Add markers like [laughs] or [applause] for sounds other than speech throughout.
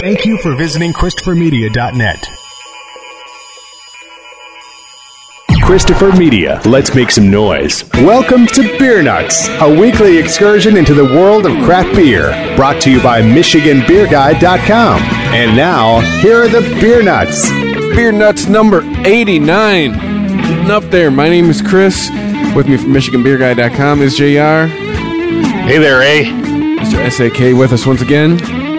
Thank you for visiting ChristopherMedia.net. Christopher Media, let's make some noise. Welcome to Beer Nuts, a weekly excursion into the world of craft beer, brought to you by MichiganBeerGuide.com. And now, here are the Beer Nuts. Beer Nuts number 89. Getting up there. My name is Chris. With me from MichiganBeerGuide.com is JR. Hey there, Ray. Mr. SAK with us once again.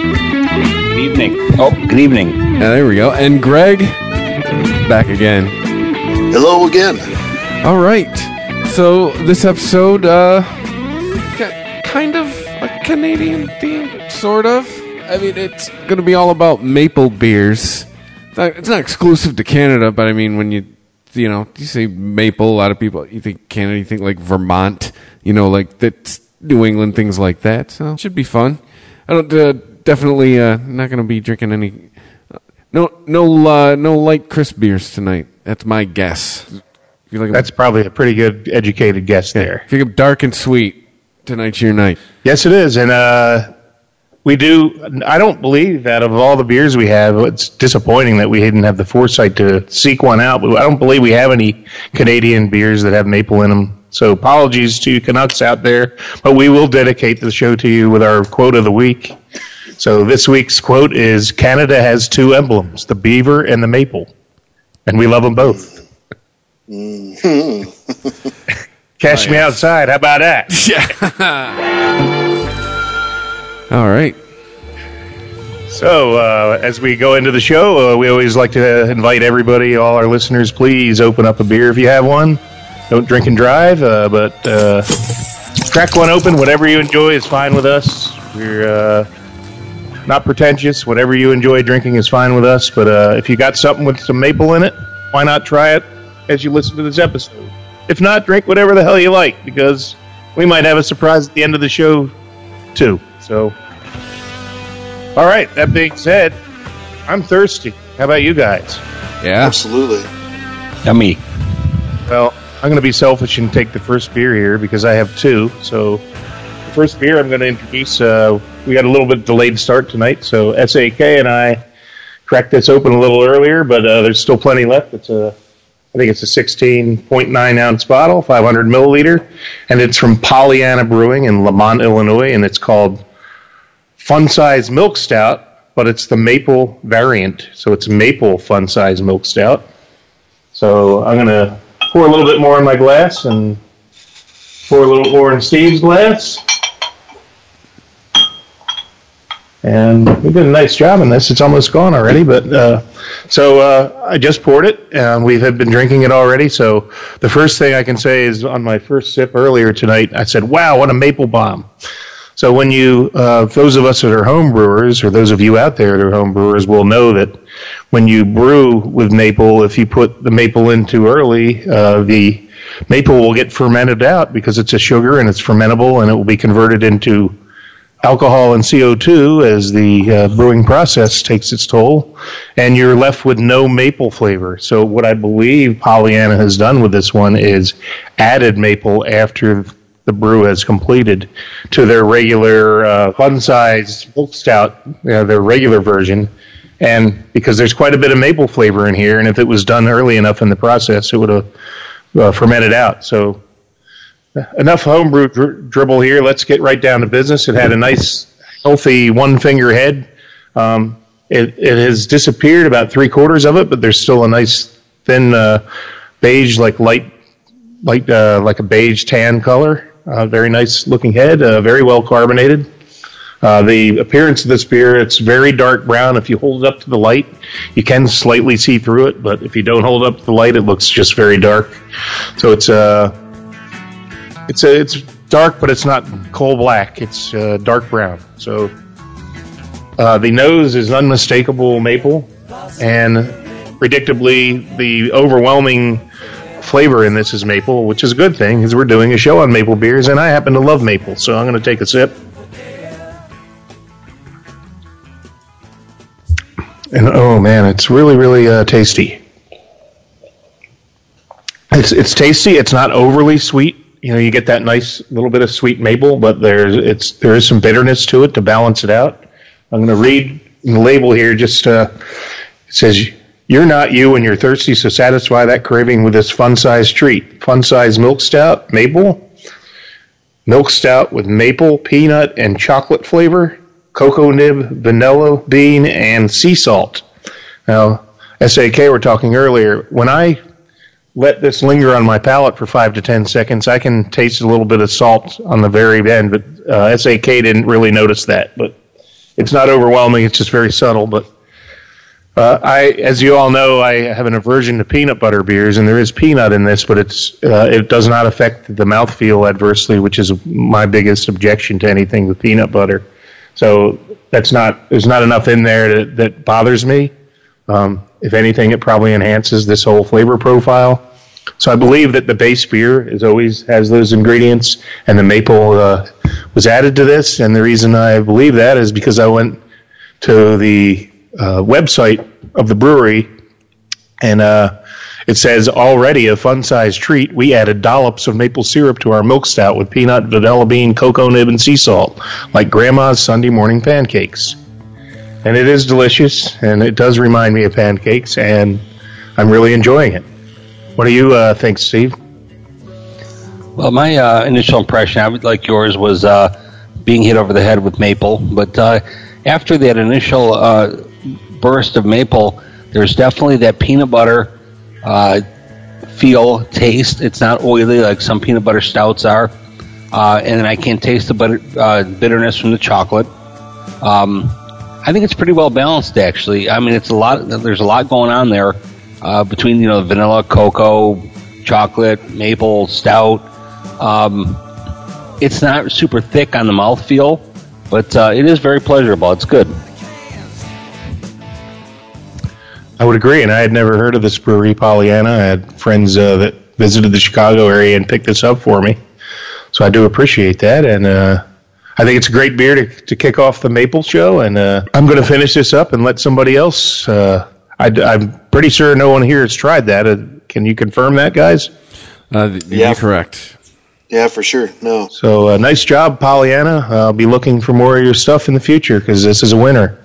Good evening. Oh, good evening. Yeah, there we go. And Greg, back again. Hello again. All right. So this episode, uh, kind of a Canadian theme, sort of. I mean, it's going to be all about maple beers. It's not, it's not exclusive to Canada, but I mean, when you, you know, you say maple, a lot of people, you think Canada, you think like Vermont, you know, like that's New England, things like that. So it should be fun. I don't, uh, definitely, uh, not going to be drinking any, no, no, uh, no light crisp beers tonight. That's my guess. Like That's probably a pretty good educated guess there. if you go dark and sweet, tonight's your night. Yes, it is, and uh, we do. I don't believe that of all the beers we have, it's disappointing that we didn't have the foresight to seek one out. But I don't believe we have any Canadian beers that have maple in them. So apologies to you Canucks out there, but we will dedicate the show to you with our quote of the week. So this week's quote is: "Canada has two emblems, the beaver and the maple, and we love them both." [laughs] Cash me outside. How about that? [laughs] All right. So, uh, as we go into the show, uh, we always like to invite everybody, all our listeners, please open up a beer if you have one. Don't drink and drive, uh, but uh, crack one open. Whatever you enjoy is fine with us. We're uh, not pretentious. Whatever you enjoy drinking is fine with us. But uh, if you got something with some maple in it, why not try it as you listen to this episode? If not, drink whatever the hell you like because we might have a surprise at the end of the show, too. So. All right. That being said, I'm thirsty. How about you guys? Yeah. Absolutely. Yummy. Well, I'm going to be selfish and take the first beer here because I have two. So, the first beer I'm going to introduce. Uh, we got a little bit delayed start tonight, so SAK and I cracked this open a little earlier, but uh, there's still plenty left. It's a, I think it's a 16.9 ounce bottle, 500 milliliter, and it's from Pollyanna Brewing in Lemont, Illinois, and it's called Fun Size Milk Stout, but it's the maple variant, so it's maple Fun Size Milk Stout. So I'm gonna pour a little bit more in my glass and pour a little more in Steve's glass. And we did a nice job on this. It's almost gone already, but uh, so uh, I just poured it, and we have been drinking it already. So the first thing I can say is on my first sip earlier tonight, I said, "Wow, what a maple bomb!" So when you, uh, those of us that are home brewers, or those of you out there that are home brewers, will know that when you brew with maple, if you put the maple in too early, uh, the maple will get fermented out because it's a sugar and it's fermentable, and it will be converted into alcohol and CO2 as the uh, brewing process takes its toll, and you're left with no maple flavor. So what I believe Pollyanna has done with this one is added maple after the brew has completed to their regular uh, fun size milk stout, you know, their regular version. And because there's quite a bit of maple flavor in here, and if it was done early enough in the process, it would have uh, fermented out. So enough homebrew dri- dribble here. Let's get right down to business. It had a nice, healthy one finger head. Um, it, it has disappeared about three quarters of it, but there's still a nice thin uh, beige, like light, light, uh, like a beige tan color. Uh, very nice looking head. Uh, very well carbonated. Uh, the appearance of this beer, it's very dark brown. If you hold it up to the light, you can slightly see through it, but if you don't hold it up to the light, it looks just very dark. So it's uh, it's a, it's dark, but it's not coal black. It's uh, dark brown. So uh, the nose is unmistakable maple, and predictably, the overwhelming flavor in this is maple, which is a good thing because we're doing a show on maple beers, and I happen to love maple, so I'm going to take a sip. And oh man, it's really really uh, tasty. It's it's tasty. It's not overly sweet. You know, you get that nice little bit of sweet maple, but there's it's there is some bitterness to it to balance it out. I'm going to read the label here just uh, it says you're not you when you're thirsty, so satisfy that craving with this fun-sized treat. Fun-sized milk stout, maple, milk stout with maple, peanut, and chocolate flavor, cocoa nib, vanilla bean, and sea salt. Now, SAK, we're talking earlier. When I let this linger on my palate for five to ten seconds, I can taste a little bit of salt on the very end. But uh, SAK didn't really notice that. But it's not overwhelming; it's just very subtle. But uh, I, as you all know, I have an aversion to peanut butter beers, and there is peanut in this, but it's uh, it does not affect the mouthfeel adversely, which is my biggest objection to anything with peanut butter. So that's not there's not enough in there that, that bothers me. Um, if anything, it probably enhances this whole flavor profile. So I believe that the base beer is always has those ingredients, and the maple uh, was added to this. And the reason I believe that is because I went to the uh, website of the brewery, and uh, it says already a fun sized treat. We added dollops of maple syrup to our milk stout with peanut, vanilla bean, cocoa nib, and sea salt, like Grandma's Sunday morning pancakes. And it is delicious, and it does remind me of pancakes, and I'm really enjoying it. What do you uh, think, Steve? Well, my uh, initial impression, I would like yours, was uh, being hit over the head with maple. But uh, after that initial uh, burst of maple, there's definitely that peanut butter uh, feel, taste. It's not oily like some peanut butter stouts are. And I can taste the butter, bitterness from the chocolate. Um, I think it's pretty well balanced, actually. I mean, it's a lot. There's a lot going on there uh, between you know vanilla, cocoa, chocolate, maple, stout. Um, it's not super thick on the mouthfeel, but uh, it is very pleasurable. It's good. I would agree, and I had never heard of this brewery, Pollyanna. I had friends uh, that visited the Chicago area and picked this up for me, so I do appreciate that. And uh, I think it's a great beer to, to kick off the Maple Show. And uh, I'm going to finish this up and let somebody else. Uh, I, am pretty sure no one here has tried that. Uh, can you confirm that, guys? Uh, Yeah. You're correct. Yeah, for sure. No. So uh, nice job, Pollyanna. I'll be looking for more of your stuff in the future because this is a winner.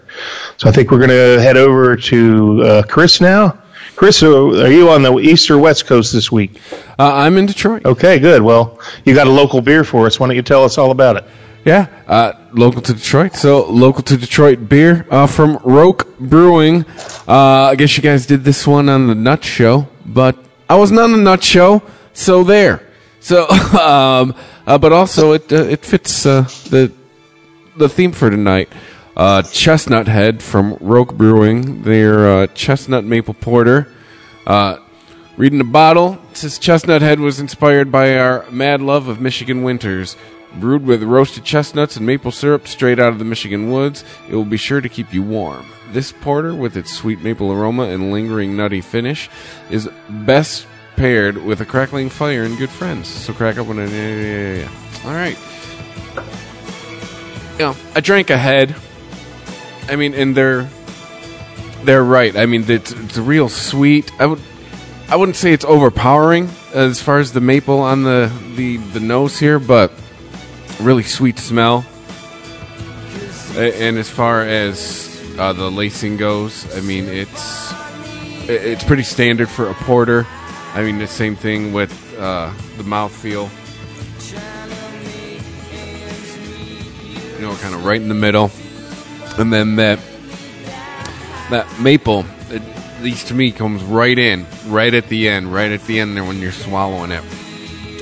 So I think we're going to head over to uh, Chris now. Chris, uh, are you on the east or west coast this week? Uh, I'm in Detroit. Okay, good. Well, you got a local beer for us. Why don't you tell us all about it? Yeah, uh, local to Detroit. So local to Detroit beer uh, from Roak Brewing. Uh, I guess you guys did this one on the Nut Show, but I wasn't on the Nut Show, so there. So, [laughs] um, uh, but also it uh, it fits uh, the the theme for tonight. Chestnut Head from Roak Brewing. Their chestnut maple porter. Reading the bottle, it says Chestnut Head was inspired by our mad love of Michigan winters. Brewed with roasted chestnuts and maple syrup straight out of the Michigan woods, it will be sure to keep you warm. This porter, with its sweet maple aroma and lingering nutty finish, is best paired with a crackling fire and good friends. So crack up one. Yeah, yeah, yeah. All right. You know, I drank ahead. I mean, and they're they're right. I mean, it's, it's real sweet. I would I wouldn't say it's overpowering as far as the maple on the the, the nose here, but really sweet smell. And as far as uh, the lacing goes, I mean, it's it's pretty standard for a porter. I mean, the same thing with uh, the mouthfeel. You know, kind of right in the middle, and then that that maple, at least to me, comes right in, right at the end, right at the end there when you're swallowing it.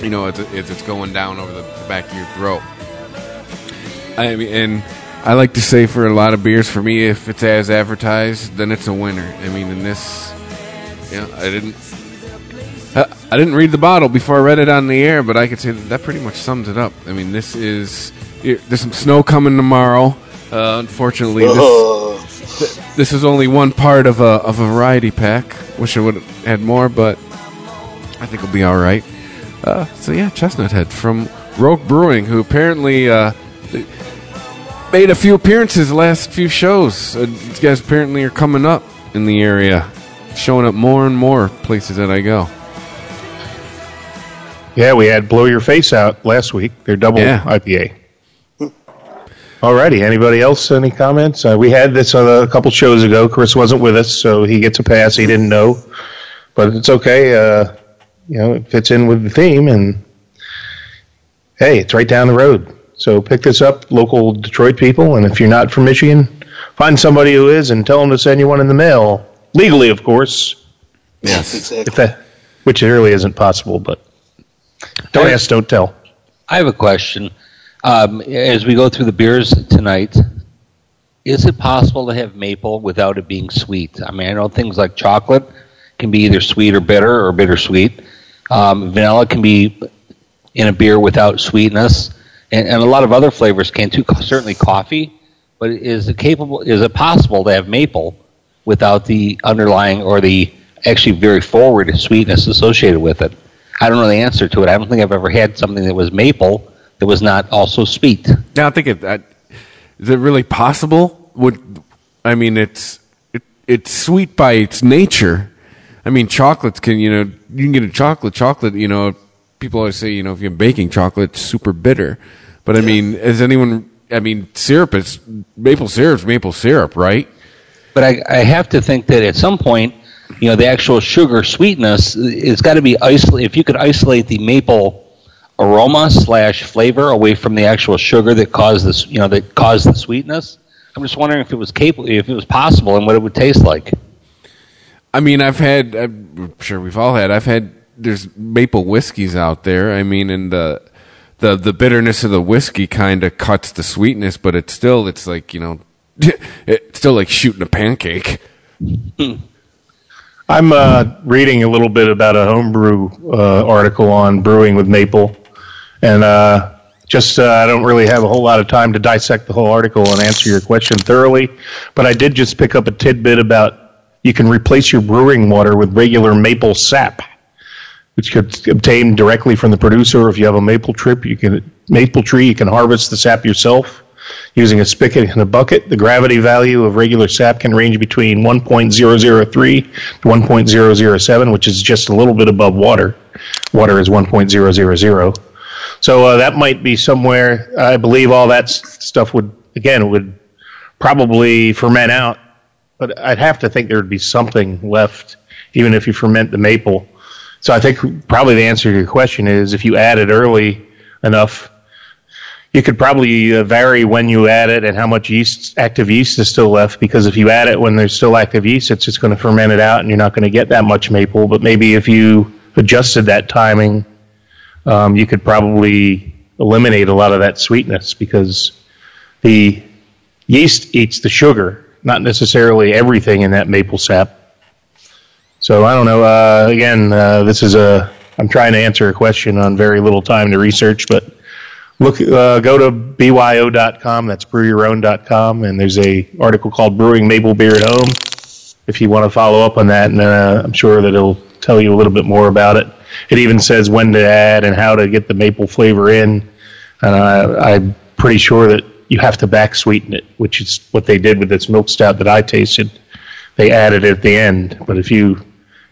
You know, as, as it's going down over the, the back of your throat. I mean, and I like to say for a lot of beers, for me, if it's as advertised, then it's a winner. I mean, in this, you know, I didn't. I didn't read the bottle before I read it on the air, but I could say that, that pretty much sums it up. I mean, this is there's some snow coming tomorrow. Uh, unfortunately, this, this is only one part of a of a variety pack. Wish I would have had more, but I think it'll be all right. Uh, so yeah, Chestnut Head from Roak Brewing, who apparently uh, made a few appearances the last few shows. Uh, these guys apparently are coming up in the area, showing up more and more places that I go. Yeah, we had Blow Your Face Out last week. Their double Yeah. IPA. Alrighty. Anybody else? Any comments? Uh, we had this uh, a couple shows ago. Chris wasn't with us, so he gets a pass. He didn't know, but it's okay. Uh, you know, it fits in with the theme, and hey, it's right down the road. So pick this up, local Detroit people, and if you're not from Michigan, find somebody who is, and tell them to send you one in the mail legally, of course. Yes. If Exactly. that, which really isn't possible, but don't I- ask, don't tell. I have a question. Um, as we go through the beers tonight, is it possible to have maple without it being sweet? I mean, I know things like chocolate can be either sweet or bitter or bittersweet. Um, vanilla can be in a beer without sweetness, and, and a lot of other flavors can too. Certainly coffee, but is it capable? Is it possible to have maple without the underlying or the actually very forward sweetness associated with it? I don't know the answer to it. I don't think I've ever had something that was maple that was not also sweet. Now I think. I, is it really possible? Would I mean it's it, it's sweet by its nature. I mean, chocolates can you know you can get a chocolate chocolate. You know, people always say you know if you're baking chocolate, it's super bitter. But I mean, is anyone? I mean, syrup is maple syrup's maple syrup, right? But I, I have to think that at some point, you know, the actual sugar sweetness it's got to be isolated. If you could isolate the maple aroma slash flavor away from the actual sugar that caused this, you know, that caused the sweetness. I'm just wondering if it was capable, if it was possible, and what it would taste like. I mean, I've had. I'm sure we've all had. I've had. There's maple whiskeys out there. I mean, and the the the bitterness of the whiskey kind of cuts the sweetness, but it's still. It's like you know, [laughs] it's still like shooting a pancake. I'm uh, reading a little bit about a homebrew uh, article on brewing with maple, and uh, just uh, I don't really have a whole lot of time to dissect the whole article and answer your question thoroughly. But I did just pick up a tidbit about you can replace your brewing water with regular maple sap, which could obtain directly from the producer. If you have a maple trip, you can maple tree, you can harvest the sap yourself using a spigot and a bucket. The gravity value of regular sap can range between 1.003 to 1.007, which is just a little bit above water. Water is 1.000. So uh, that might be somewhere. I believe all that stuff would again would probably ferment out, but I'd have to think there would be something left, even if you ferment the maple. So I think probably the answer to your question is if you add it early enough, you could probably uh, vary when you add it and how much yeast, active yeast is still left. Because if you add it when there's still active yeast, it's just going to ferment it out, and you're not going to get that much maple. But maybe if you adjusted that timing, um, you could probably eliminate a lot of that sweetness because the yeast eats the sugar, not necessarily everything in that maple sap. So I don't know. Uh, again, uh, this is a. I'm trying to answer a question on very little time to research, but look, uh, go to byo.com. That's brewyourown.com, and there's a article called "Brewing Maple Beer at Home." If you want to follow up on that, and uh, I'm sure that it'll tell you a little bit more about it. It even says when to add and how to get the maple flavor in. And I, I'm pretty sure that you have to back sweeten it, which is what they did with this milk stout that I tasted. They added it at the end, but if you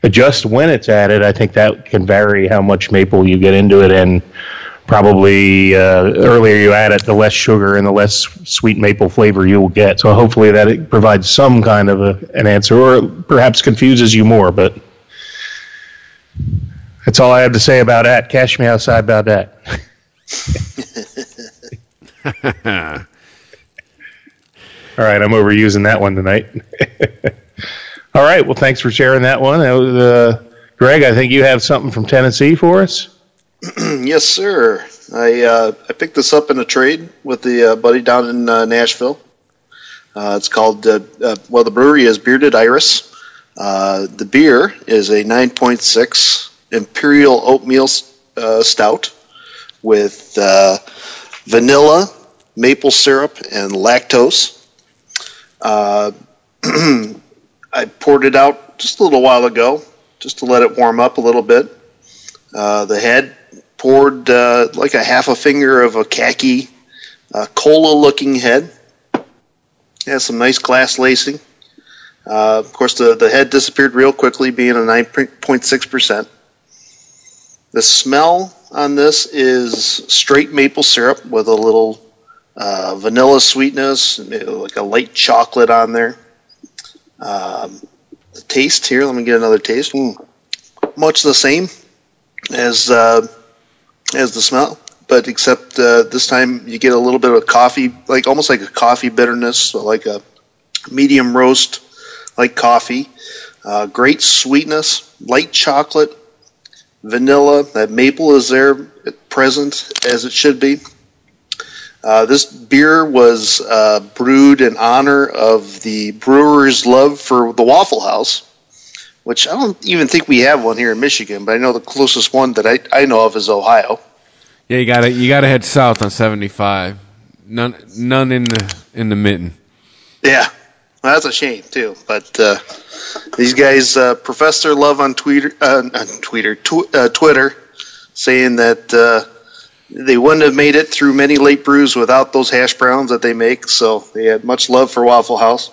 adjust when it's added, I think that can vary how much maple you get into it, and probably uh, earlier you add it, the less sugar and the less sweet maple flavor you will get. So hopefully that it provides some kind of a, an answer, or perhaps confuses you more. But that's all I have to say about that. Cash me outside about that. [laughs] [laughs] all right, I'm overusing that one tonight. [laughs] all right, well, thanks for sharing that one. That was, uh, Greg, I think you have something from Tennessee for us. [clears throat] Yes, sir. I uh, I picked this up in a trade with the uh, buddy down in uh, Nashville. Uh, it's called uh, well, the brewery is Bearded Iris. The beer is a 9.6 Imperial Oatmeal Stout with vanilla, maple syrup, and lactose. Uh, [clears throat] I poured it out just a little while ago, just to let it warm up a little bit. Uh, the head poured uh, like a half a finger of a khaki uh, cola looking head. Has some nice glass lacing. Uh, of course, the, the head disappeared real quickly, being a 9.6%. The smell on this is straight maple syrup with a little uh, vanilla sweetness, like a light chocolate on there. Um, the taste here, let me get another taste. Mm. Much the same as uh, as the smell, but except uh, this time you get a little bit of coffee, like almost like a coffee bitterness, so like a medium roast, like coffee. Uh, great sweetness, light chocolate, vanilla. That maple is there present as it should be. Uh, this beer was uh, brewed in honor of the brewer's love for the Waffle House, which I don't even think we have one here in Michigan, but I know the closest one that I, I know of is Ohio. Yeah, you got to you got to head south on 75. None none in the in the mitten. Yeah, well, that's a shame too. But uh, these guys uh, profess their love on Twitter, uh, on Twitter, tw- uh, Twitter, saying that uh, they wouldn't have made it through many late brews without those hash browns that they make. So they had much love for Waffle House.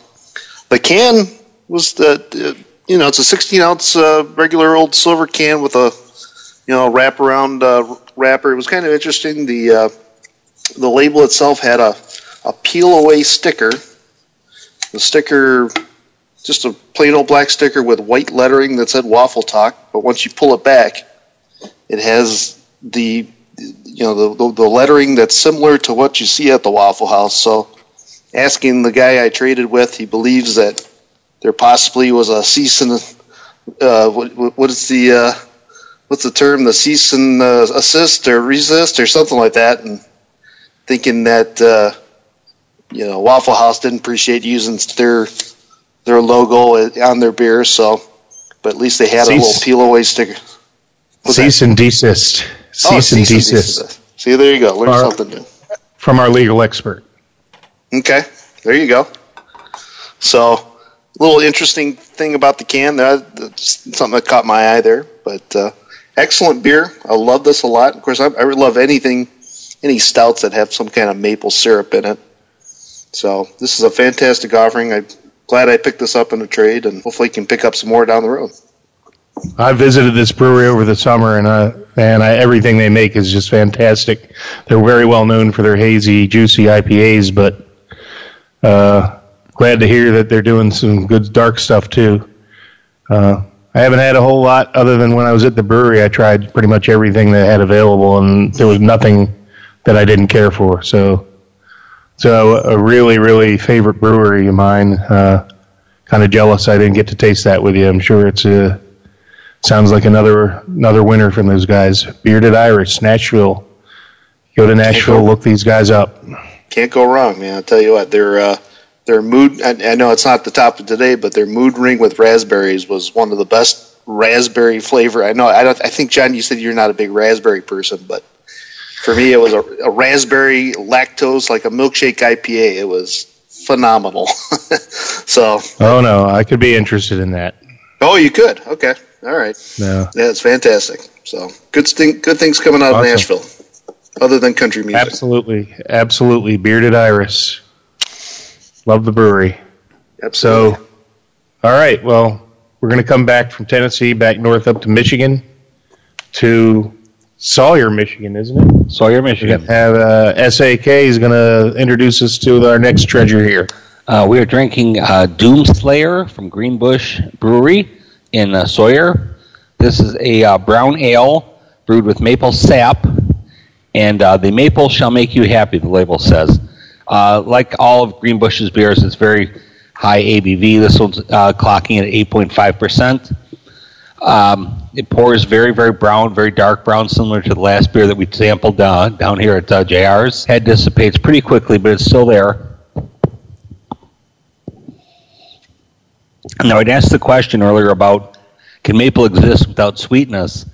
The can was the you know it's a 16 ounce uh, regular old silver can with a you know wraparound uh, wrapper. It was kind of interesting. The the label itself had a a peel away sticker. The sticker just a plain old black sticker with white lettering that said Waffle Talk. But once you pull it back, it has the you know the, the, lettering that's similar to what you see at the Waffle House. So, asking the guy I traded with, he believes that there possibly was a cease and uh, what, what is the uh, what's the term? The cease and uh, assist or resist or something like that, and thinking that uh, you know Waffle House didn't appreciate using their their logo on their beer. So, but at least they had cease. a little peel away sticker. What's cease that? and desist. Cease, oh, cease and, desist. and desist. See, there you go. Learn our, something new from our legal expert. Okay, there you go. So, a little interesting thing about the can. That's something that caught my eye there. But uh, excellent beer. I love this a lot. Of course, I, I love anything, any stouts that have some kind of maple syrup in it. So this is a fantastic offering. I'm glad I picked this up in a trade, and hopefully can pick up some more down the road. I visited this brewery over the summer, and uh, and I, everything they make is just fantastic. They're very well known for their hazy, juicy IPAs, but uh, glad to hear that they're doing some good dark stuff too. Uh, I haven't had a whole lot other than when I was at the brewery. I tried pretty much everything they had available, and there was nothing that I didn't care for. So, so a really, really favorite brewery of mine. Uh, kind of jealous I didn't get to taste that with you. I'm sure it's a Sounds like another another winner from those guys. Bearded Iris, Nashville. Go to Nashville, look these guys up. Can't go wrong, man. I'll tell you what, their uh, their mood. I, I know it's not the top of today, but their mood ring with raspberries was one of the best raspberry flavor. I know. I don't. I think John, you said you're not a big raspberry person, but for me, it was a, a raspberry lactose like a milkshake IPA. It was phenomenal. [laughs] so. Oh no, I could be interested in that. Oh, you could. Okay. All right. Yeah. Yeah, it's fantastic. So good thing, good things coming out awesome. of Nashville, other than country music. Absolutely, absolutely. Bearded Iris. Love the brewery. Absolutely. So, all right. Well, we're going to come back from Tennessee back north up to Michigan to Sawyer, Michigan, isn't it? Sawyer, Michigan. Have uh, SAK is going to introduce us to our next treasure here. Uh, we are drinking uh, Doomslayer from Greenbush Brewery in uh, Sawyer. This is a uh, brown ale brewed with maple sap, and uh, the maple shall make you happy. The label says. Uh, like all of Greenbush's beers, it's very high ABV. This one's uh, clocking at 8.5 percent. Um, it pours very, very brown, very dark brown, similar to the last beer that we sampled down down here at uh, JR's. Head dissipates pretty quickly, but it's still there. Now, I'd asked the question earlier about can maple exist without sweetness?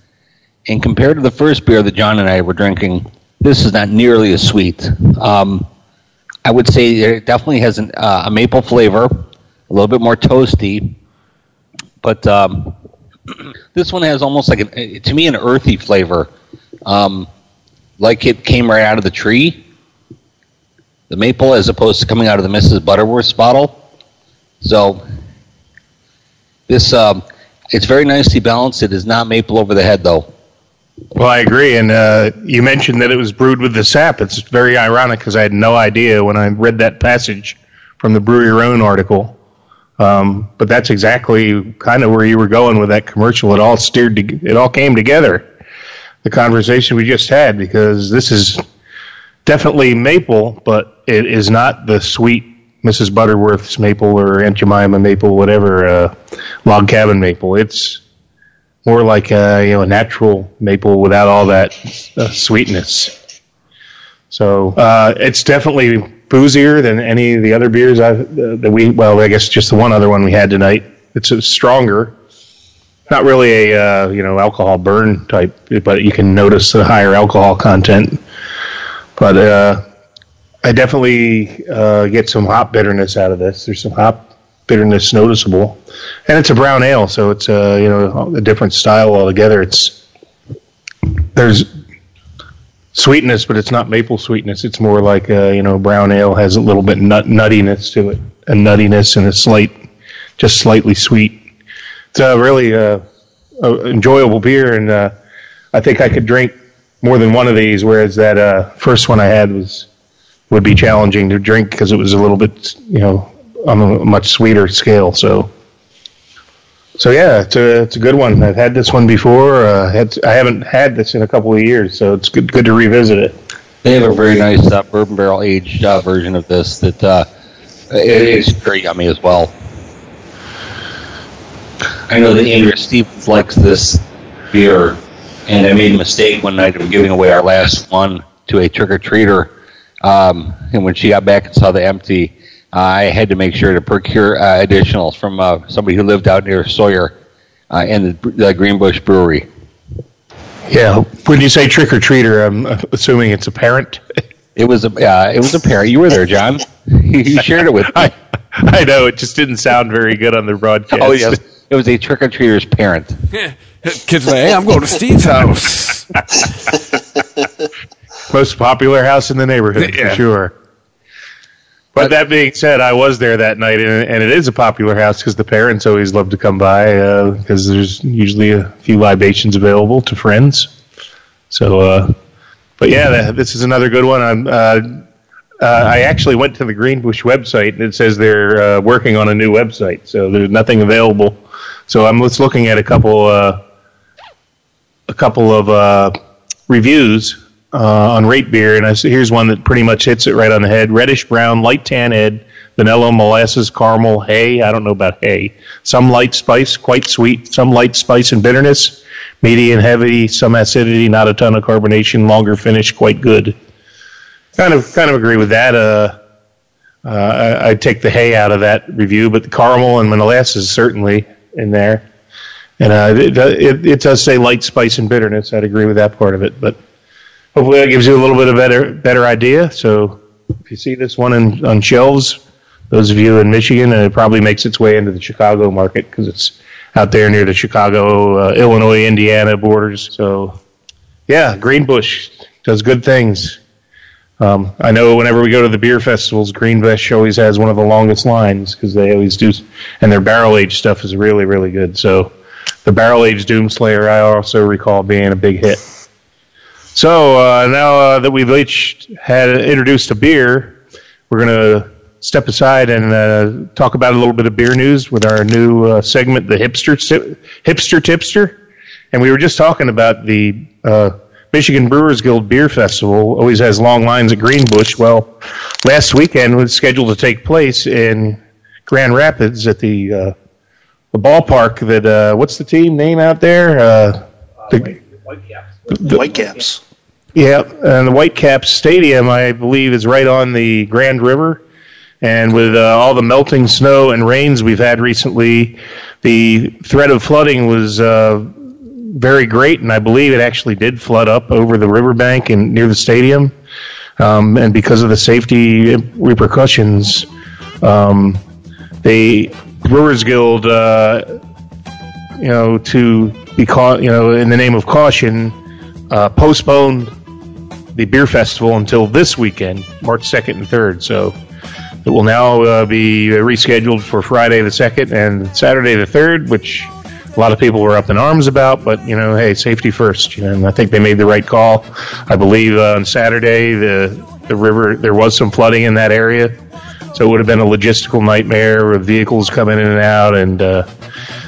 And compared to the first beer that John and I were drinking, this is not nearly as sweet. Um, I would say it definitely has an, uh, a maple flavor, a little bit more toasty, but um, [clears throat] this one has almost like, an, to me, an earthy flavor, um, like it came right out of the tree. The maple, as opposed to coming out of the Mrs. Butterworth's bottle. So this um, it's very nicely balanced. It is not maple over the head though. Well, I agree. And uh, you mentioned that it was brewed with the sap. It's very ironic because I had no idea when I read that passage from the Brew Your Own article. Um, but that's exactly kind of where you were going with that commercial. It all steered. To, it all came together. The conversation we just had because this is definitely maple, but it is not the sweet Mrs. Butterworth's maple or Aunt Jemima maple, whatever uh, log cabin maple. It's more like a you know a natural maple without all that uh, sweetness. So uh, it's definitely boozier than any of the other beers I've, uh, that we. Well, I guess just the one other one we had tonight. It's a stronger, not really a uh, you know alcohol burn type, but you can notice the higher alcohol content. But uh, I definitely uh, get some hop bitterness out of this. There's some hop bitterness noticeable, and it's a brown ale, so it's a you know a different style altogether. It's there's sweetness, but it's not maple sweetness. It's more like a, you know brown ale has a little bit nut nuttiness to it, a nuttiness and a slight, just slightly sweet. It's a really uh, a enjoyable beer, and uh, I think I could drink more than one of these. Whereas that uh, first one I had was would be challenging to drink because it was a little bit you know on a much sweeter scale. So, so yeah, it's a it's a good one. I've had this one before. Uh, had, I haven't had this in a couple of years, so it's good good to revisit it. They have a very nice uh, bourbon barrel aged uh, version of this that uh, it is very yummy as well. I know that Andrea Stevens likes this beer, and I made a mistake one night of giving away our last one to a trick or treater. Um, and when she got back and saw the empty, I had to make sure to procure uh, additionals from uh, somebody who lived out near Sawyer uh, and the, the Greenbush Brewery. Yeah, when you say trick or treater, I'm assuming it's a parent. It was a uh, it was a parent. You were there, John. [laughs] you shared it with me. [laughs] I, I know it just didn't sound very good on the broadcast. Oh yes, it was a trick or treater's parent. [laughs] Kids like, hey, I'm going to Steve's house. Most popular house in the neighborhood Yeah. for sure. But that being said, I was there that night, and, and it is a popular house because the parents always love to come by because there's usually a few libations available to friends. So, uh, but yeah, that, this is another good one. I'm, uh, uh, I actually went to the Greenbush website, and it says they're uh, working on a new website, so there's nothing available. So I'm just looking at a couple, uh, a couple of uh, reviews uh, on Rate Beer, and I here's one that pretty much hits it right on the head: reddish brown, light tan head, vanilla, molasses, caramel, hay. I don't know about hay. Some light spice, quite sweet. Some light spice and bitterness, medium heavy, some acidity, not a ton of carbonation. Longer finish, quite good. Kind of, kind of agree with that. Uh, uh, I, take the hay out of that review, but the caramel and molasses certainly in there. And uh, it, it, it does say light spice and bitterness. I'd agree with that part of it, but hopefully that gives you a little bit of better better idea. So if you see this one in, on shelves, those of you in Michigan, and it probably makes its way into the Chicago market because it's out there near the Chicago, uh, Illinois, Indiana borders. So yeah, Greenbush does good things. Um, I know whenever we go to the beer festivals, Greenbush always has one of the longest lines because they always do, and their barrel aged stuff is really, really good. So the barrel aged Doomslayer, I also recall being a big hit. So uh, now uh, that we've each had introduced a beer, we're going to step aside and uh, talk about a little bit of beer news with our new uh, segment, the hipster hipster tipster. And we were just talking about the uh, Michigan Brewers Guild Beer Festival. Always has long lines at Greenbush. Well, last weekend was scheduled to take place in Grand Rapids at the uh, the ballpark. That uh, what's the team name out there? Uh, the, the- Whitecaps. Yeah, and the Whitecaps Stadium, I believe, is right on the Grand River. And with uh, all the melting snow and rains we've had recently, the threat of flooding was uh, very great, and I believe it actually did flood up over the riverbank and near the stadium. Um, and because of the safety repercussions, um, the Brewers Guild, uh, you know, to be caught, you know, in the name of caution, uh, postponed the beer festival until this weekend, March 2nd and 3rd. So it will now uh, be rescheduled for Friday the 2nd and Saturday the 3rd, which a lot of people were up in arms about. But you know, hey, safety first. You know, and I think they made the right call. I believe uh, on Saturday the the river there was some flooding in that area, so it would have been a logistical nightmare with vehicles coming in and out. And uh,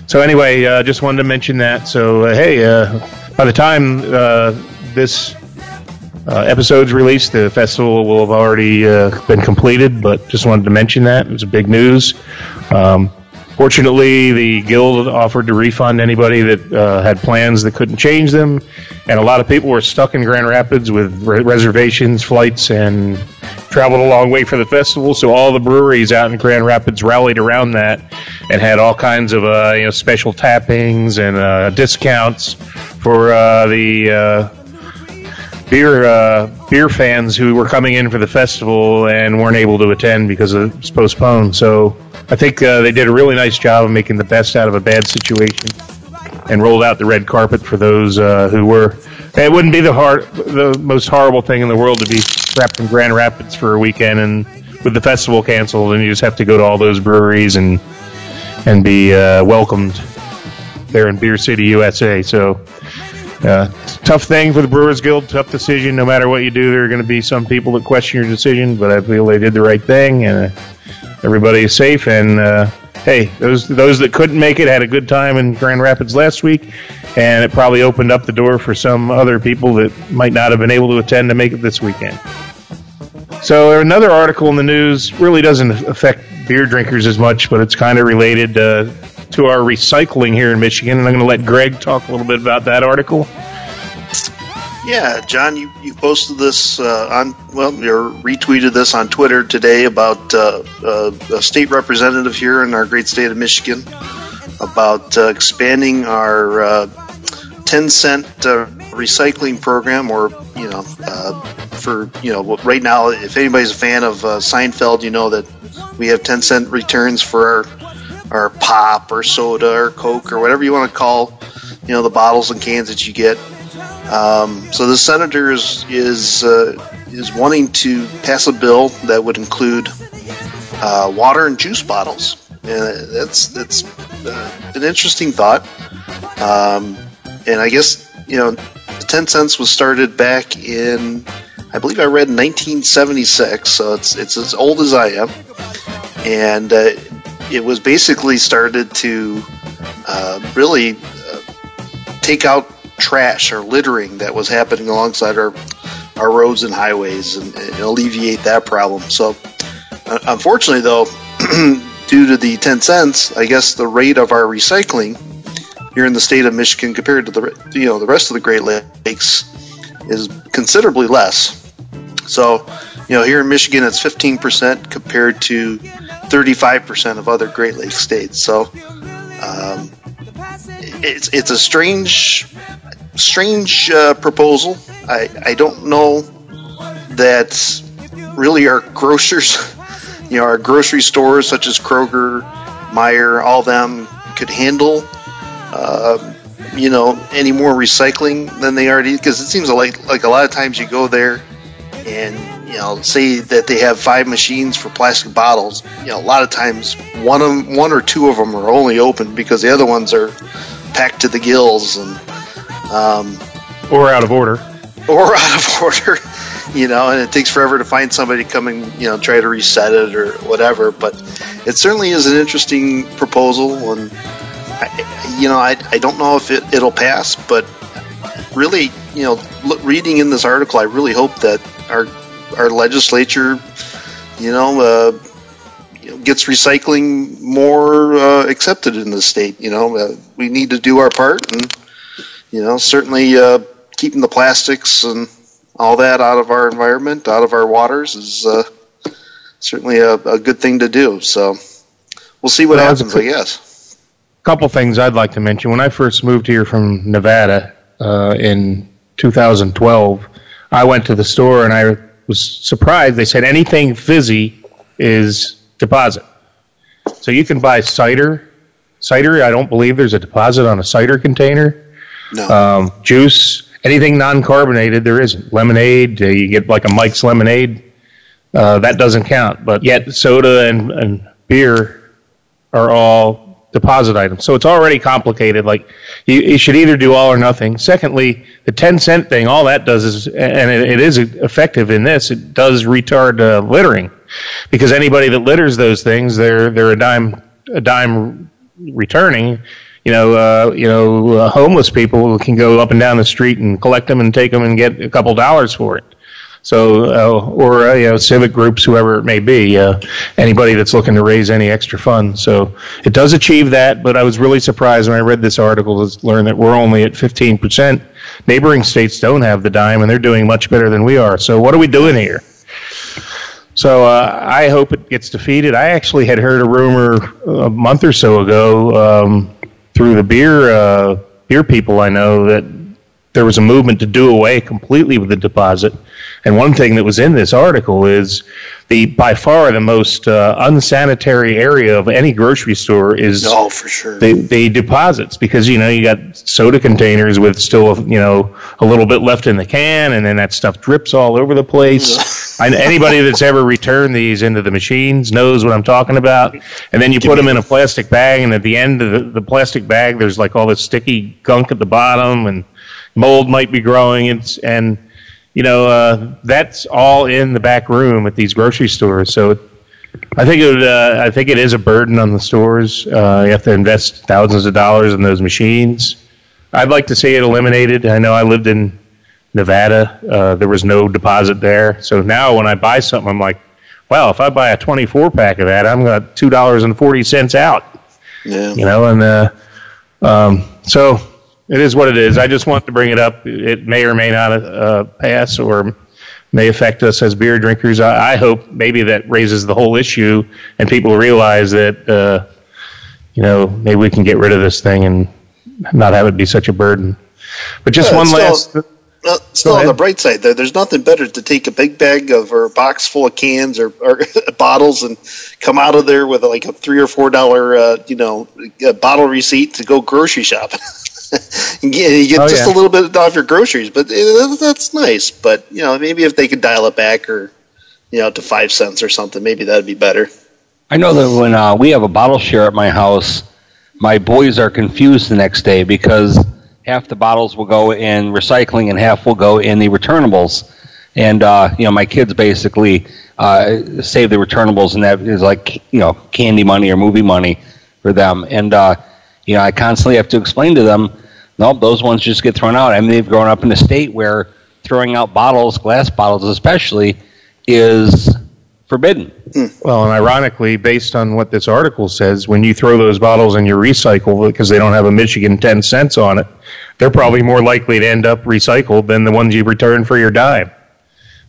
so anyway, uh, just wanted to mention that. So uh, hey, uh, by the time uh, this uh, episodes released, the festival will have already uh, been completed, but just wanted to mention that. It was big news. Um, fortunately, the guild offered to refund anybody that uh, had plans that couldn't change them, and a lot of people were stuck in Grand Rapids with re- reservations, flights, and traveled a long way for the festival. So all the breweries out in Grand Rapids rallied around that and had all kinds of uh, you know special tappings and uh, discounts for uh, the beer uh, beer fans who were coming in for the festival and weren't able to attend because it was postponed. So I think uh, they did a really nice job of making the best out of a bad situation and rolled out the red carpet for those uh, who were. It wouldn't be the hard, the most horrible thing in the world to be trapped in Grand Rapids for a weekend and with the festival canceled, and you just have to go to all those breweries and and be uh, welcomed there in Beer City, USA. So uh, tough thing for the Brewers Guild, tough decision. No matter what you do, there are going to be some people that question your decision, but I feel they did the right thing, and uh, everybody is safe. And uh, hey, those those that couldn't make it had a good time in Grand Rapids last week, and it probably opened up the door for some other people that might not have been able to attend to make it this weekend. So another article in the news really doesn't affect beer drinkers as much, but it's kind of related uh, to our recycling here in Michigan, and I'm going to let Greg talk a little bit about that article. Yeah, John, you, you posted this uh, on, well, you retweeted this on Twitter today about uh, uh, a state representative here in our great state of Michigan about uh, expanding our uh, 10 cent uh, recycling program, or, you know, for, you know, right now, if anybody's a fan of Seinfeld, you know that we have 10 cent returns for our, our pop or soda or Coke or whatever you want to call, you know, the bottles and cans that you get. Um, so the senator is is uh, is wanting to pass a bill that would include uh, water and juice bottles, and that's that's uh, an interesting thought. Um, and I guess you know, ten cents was started back in, I believe I read 1976, so it's it's as old as I am, and uh, it was basically started to uh, really uh, take out trash or littering that was happening alongside our our roads and highways and, and alleviate that problem. So, uh, unfortunately, though, [clears throat] due to the 10 cents, I guess the rate of our recycling here in the state of Michigan compared to the you know the rest of the Great Lakes is considerably less. So, you know, here in Michigan, it's 15% compared to 35% of other Great Lakes states. So, um, it's it's a strange strange uh, proposal. I I don't know that really our grocers, [laughs] you know, our grocery stores such as Kroger, Meijer, all them could handle, uh, you know, any more recycling than they already. Because it seems like like a lot of times you go there and you know say that they have five machines for plastic bottles. You know, a lot of times one of one or two of them are only open because the other ones are packed to the gills and um, Or out of order. or [laughs] out of order, you know, and it takes forever to find somebody to come and you know try to reset it or whatever. But it certainly is an interesting proposal, and I, you know, I, I don't know if it, it'll pass, but really, you know, reading in this article, I really hope that our our legislature, you know, uh, you know, gets recycling more uh, accepted in the state. You know, uh, we need to do our part, and you know, certainly uh, keeping the plastics and all that out of our environment, out of our waters, is uh, certainly a, a good thing to do. So we'll see what Well, happens. I guess. A couple things I'd like to mention. When I first moved here from Nevada uh, in 2012, I went to the store and I was surprised. They said anything fizzy is deposit. So you can buy cider. Cider, I don't believe there's a deposit on a cider container. No. Um, juice, anything non-carbonated, there isn't. Lemonade, uh, you get like a Mike's lemonade, uh, that doesn't count. But yet soda and, and beer are all deposit items. So it's already complicated. Like you, you should either do all or nothing. Secondly, the 10 cent thing, all that does is, and it, it is effective in this, it does retard uh, littering because anybody that litters those things, they're, they're a dime, a dime returning. You know, uh, you know, uh, homeless people can go up and down the street and collect them and take them and get a couple dollars for it. So, uh, or uh, you know, civic groups, whoever it may be, uh, anybody that's looking to raise any extra funds. So, it does achieve that. But I was really surprised when I read this article to learn that we're only at 15 percent. Neighboring states don't have the dime, and they're doing much better than we are. So, what are we doing here? So uh, I hope it gets defeated. I actually had heard a rumor a month or so ago um, through the beer uh, beer people I know that there was a movement to do away completely with the deposit. And one thing that was in this article is the by far the most uh, unsanitary area of any grocery store is oh for sure the, the deposits because you know you got soda containers with still you know a little bit left in the can and then that stuff drips all over the place. [laughs] I, anybody that's ever returned these into the machines knows what I'm talking about. And then you put them in a plastic bag and at the end of the, the plastic bag there's like all this sticky gunk at the bottom and mold might be growing and and you know uh, that's all in the back room at these grocery stores. So it, I think it would, uh, I think it is a burden on the stores. Uh, you have to invest thousands of dollars in those machines. I'd like to see it eliminated. I know I lived in Nevada. Uh, there was no deposit there. So now when I buy something, I'm like, well, if I buy a 24 pack of that, I'm got two dollars and forty cents out. yeah You know, and uh, um, so it is what it is. I just want to bring it up. It may or may not uh, pass or may affect us as beer drinkers. I, I hope maybe that raises the whole issue and people realize that, uh, you know, maybe we can get rid of this thing and not have it be such a burden. But just Yeah, one still- last. Uh, still on the bright side, though, there's nothing better to take a big bag of or a box full of cans or, or [laughs] bottles and come out of there with like a three or four dollar, uh, you know, bottle receipt to go grocery shopping. [laughs] [laughs] you get, you get Oh, just yeah. a little bit off your groceries, but uh, that's nice. But you know, maybe if they could dial it back or you know to five cents or something, maybe that'd be better. I know that when uh, we have a bottle share at my house, my boys are confused the next day because half the bottles will go in recycling and half will go in the returnables. And uh, you know, my kids basically uh, save the returnables, and that is like you know candy money or movie money for them. And uh, you know, I constantly have to explain to them, no, those ones just get thrown out. I mean, they've grown up in a state where throwing out bottles, glass bottles especially, is forbidden. Well, and ironically, based on what this article says, when you throw those bottles in your recycle because they don't have a Michigan 10 cents on it, they're probably more likely to end up recycled than the ones you return for your dime.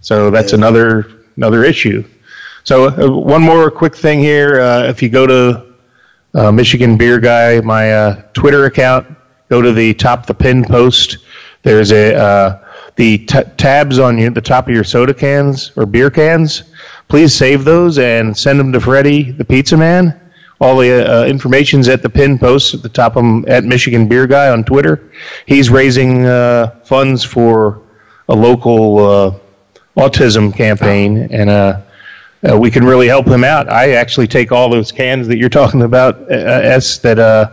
So that's another another issue. So uh, one more quick thing here: uh, if you go to uh, Michigan Beer Guy, my uh, Twitter account, go to the top the pin post. There's a uh, the t- tabs on your, the top of your soda cans or beer cans. Please save those and send them to Freddie, the pizza man. All the uh, information's at the pin post at the top of at Michigan Beer Guy on Twitter. He's raising uh, funds for a local uh, autism campaign, and uh, we can really help him out. I actually take all those cans that you're [laughs] talking about, uh, S, that uh,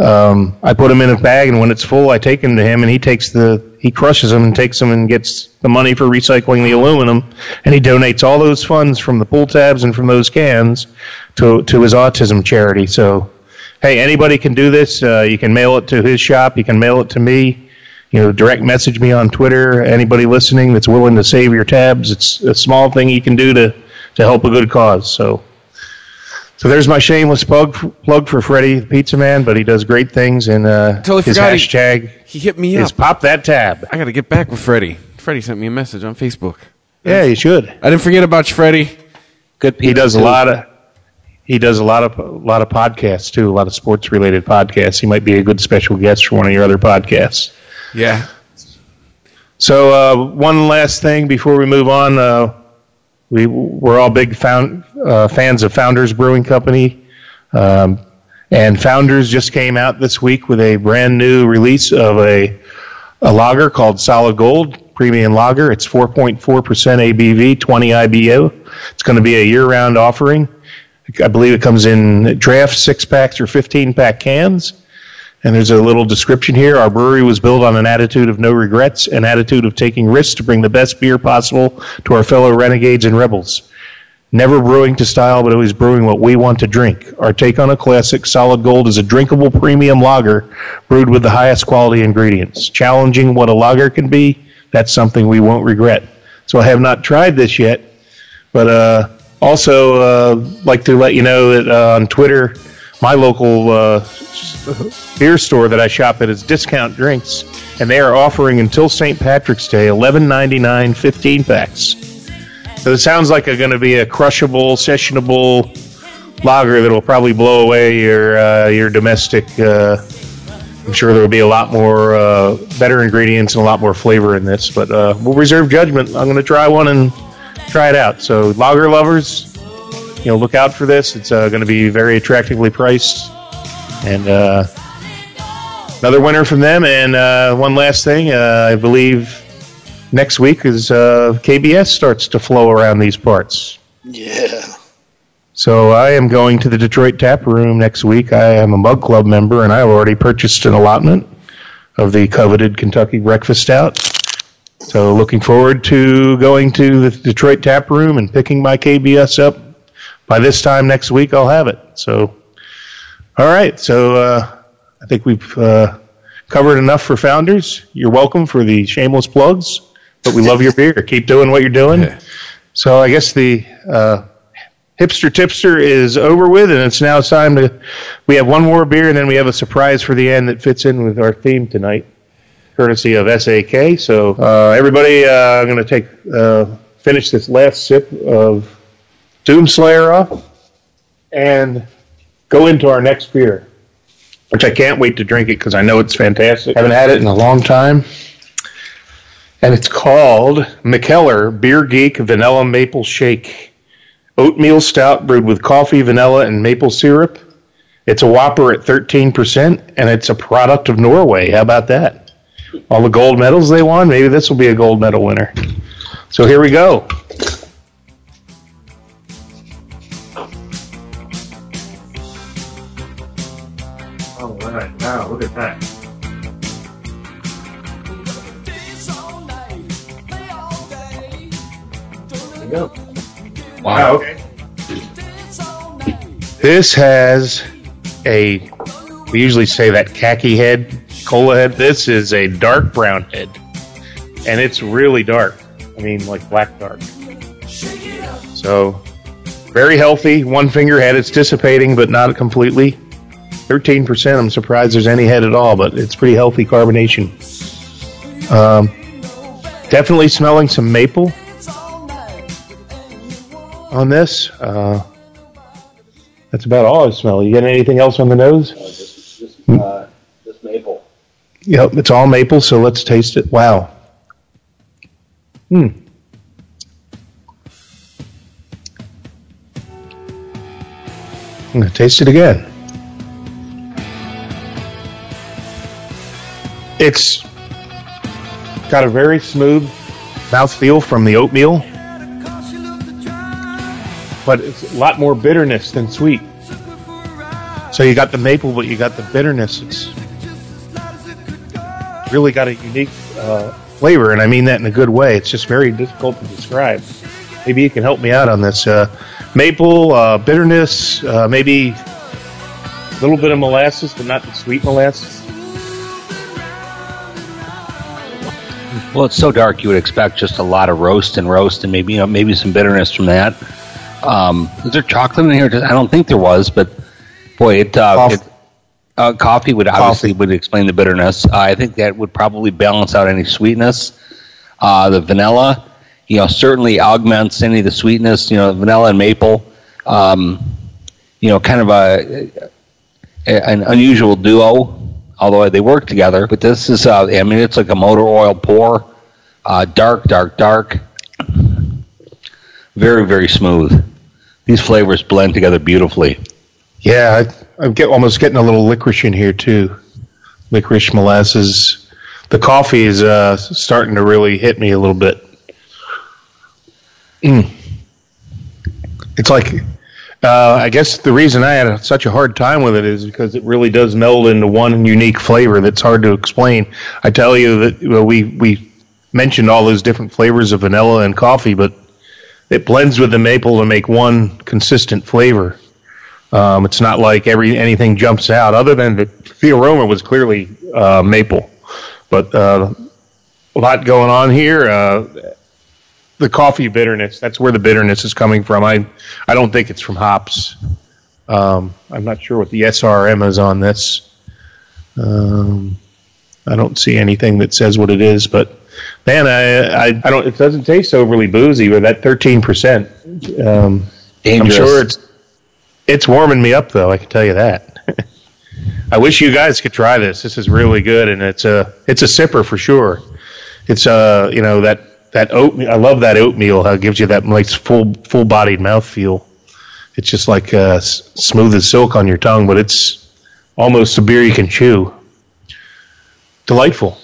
um, I put them in a bag, and when it's full, I take them to him, and he takes the he crushes them and takes them and gets the money for recycling the aluminum, and he donates all those funds from the pull tabs and from those cans to to his autism charity. So, hey, anybody can do this. Uh, you can mail it to his shop. You can mail it to me. You know, direct message me on Twitter. Anybody listening that's willing to save your tabs, it's a small thing you can do to to help a good cause. So, so there's my shameless plug plug for Freddie the Pizza Man, but he does great things, and uh, Totally his forgot he- hashtag He hit me up. is pop that tab. I got to get back with Freddie. Freddie sent me a message on Facebook. Yeah, you should. I didn't forget about you, Freddie. Good He people does a lot of he does a lot of a lot of podcasts too, a lot of sports related podcasts. He might be a good special guest for one of your other podcasts. Yeah. So uh, one last thing before we move on, uh, we we're all big found, uh, fans of Founders Brewing Company, um, and Founders just came out this week with a brand new release of a a lager called Solid Gold Premium Lager. It's 4.4% ABV, 20 IBU. It's going to be a year-round offering. I believe it comes in draft six packs or 15 pack cans. And there's a little description here. Our brewery was built on an attitude of no regrets, an attitude of taking risks to bring the best beer possible to our fellow renegades and rebels. Never brewing to style, but always brewing what we want to drink. Our take on a classic, Solid Gold is a drinkable premium lager brewed with the highest quality ingredients. Challenging what a lager can be, that's something we won't regret. So I have not tried this yet, but uh, also uh, like to let you know that uh, on Twitter, my local uh, beer store that I shop at is Discount Drinks, and they are offering until St. Patrick's Day eleven ninety nine fifteen packs. So it sounds like going to be a crushable, sessionable lager that will probably blow away your uh, your domestic. Uh, I'm sure there will be a lot more uh, better ingredients and a lot more flavor in this, but uh, we'll reserve judgment. I'm going to try one and try it out. So lager lovers, you know, look out for this. It's uh, going to be very attractively priced, and uh, another winner from them. And uh, one last thing, uh, I believe next week is uh, KBS starts to flow around these parts. Yeah. So I am going to the Detroit Tap Room next week. I am a Mug Club member, and I have already purchased an allotment of the coveted Kentucky Breakfast Stout. So looking forward to going to the Detroit Tap Room and picking my KBS up. By this time next week, I'll have it. So, all right. So uh, I think we've uh, covered enough for founders. You're welcome for the shameless plugs, but we love your beer. Keep doing what you're doing. So I guess the uh, hipster tipster is over with, and it's now time to. We have one more beer, and then we have a surprise for the end that fits in with our theme tonight, courtesy of SAK. So uh, everybody, uh, I'm going to take uh, finish this last sip of Doomslayer off, and go into our next beer, which I can't wait to drink it because I know it's fantastic. Haven't had it in a long time. And it's called Mikkeller Beer Geek Vanilla Maple Shake oatmeal stout brewed with coffee, vanilla, and maple syrup. It's a whopper at 13%, and it's a product of Norway. How about that? All the gold medals they won, maybe this will be a gold medal winner. So here we go. Right, now look at that. There you go. Wow. Okay. This has a. We usually say that khaki head, cola head. This is a dark brown head, and it's really dark. I mean, like black dark. So, very healthy. One finger head. It's dissipating, but not completely. Thirteen percent. I'm surprised there's any head at all, but it's pretty healthy carbonation. Um, definitely smelling some maple on this. Uh, that's about all I smell. You get anything else on the nose? just, just, uh, just maple. Yep, it's all maple, so let's taste it. Wow. Hmm. I'm going to taste it again. It's got a very smooth mouthfeel from the oatmeal but it's a lot more bitterness than sweet. So you got the maple, but you got the bitterness. It's really got a unique uh, flavor, and I mean that in a good way. It's just very difficult to describe. Maybe you can help me out on this. Uh, maple, uh, bitterness, uh, maybe a little bit of molasses, but not the sweet molasses. Well, it's so dark you would expect just a lot of roast and roast, and maybe you know maybe some bitterness from that. Um, is there chocolate in here? I don't think there was, but boy, it, uh, coffee. it uh, coffee would obviously coffee. would explain the bitterness. Uh, I think that would probably balance out any sweetness. Uh, the vanilla, you know, certainly augments any of the sweetness. You know, vanilla and maple. Um, you know, kind of a, an unusual duo, although they work together. But this is, uh, I mean, it's like a motor oil pour, uh, dark, dark, dark very very smooth. These flavors blend together beautifully. Yeah, I, am get, almost getting a little licorice in here too. Licorice, molasses. The coffee is uh, starting to really hit me a little bit. Mm. It's like Uh, I guess the reason I had a, such a hard time with it is because it really does meld into one unique flavor that's hard to explain. I tell you that well, we we mentioned all those different flavors of vanilla and coffee, but it blends with the maple to make one consistent flavor. Um, it's not like every anything jumps out, other than the, the aroma was clearly uh, maple, but uh, a lot going on here. The coffee bitterness. That's where the bitterness is coming from. I I don't think it's from hops. Um, I'm not sure what the SRM is on this. Um, I don't see anything that says what it is, but man, I, I, I don't. It doesn't taste overly boozy, but that 13 percent. Um, I'm sure it's it's warming me up though. I can tell you that. [laughs] I wish you guys could try this. This is really good, and it's a it's a sipper for sure. It's uh you know that that oatmeal. I love that oatmeal. How it gives you that nice full full bodied mouth feel. It's just like uh, s- smooth as silk on your tongue, but it's almost a beer you can chew. Delightful.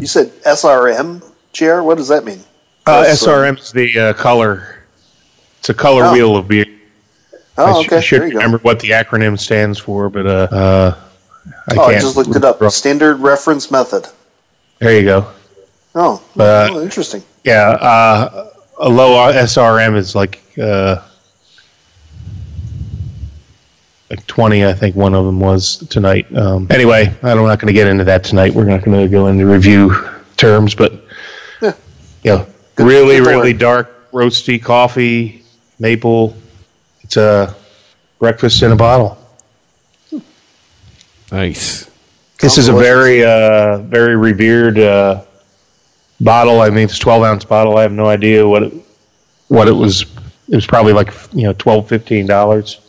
You said SRM, JR? What does that mean? Uh, SRM is the uh, color. It's a color Oh. wheel of beer. I, Oh, sh- okay. I should there you go. remember what the acronym stands for, but uh, uh, I oh, I can't. just looked it up. Standard reference method. There you go. Oh, Uh, oh, interesting. Yeah, uh, a low SRM is like uh, like twenty. I think one of them was tonight. Um, anyway, I'm not going to get into that tonight. We're not going to go into review terms, but Yeah. yeah, Good- really, good really learn. dark, roasty coffee, maple. It's a breakfast in a bottle. Nice. This is a very, uh, very revered uh, bottle. I mean, it's a 12 ounce bottle. I have no idea what it, what it was. It was probably like you know 12 15 dollars.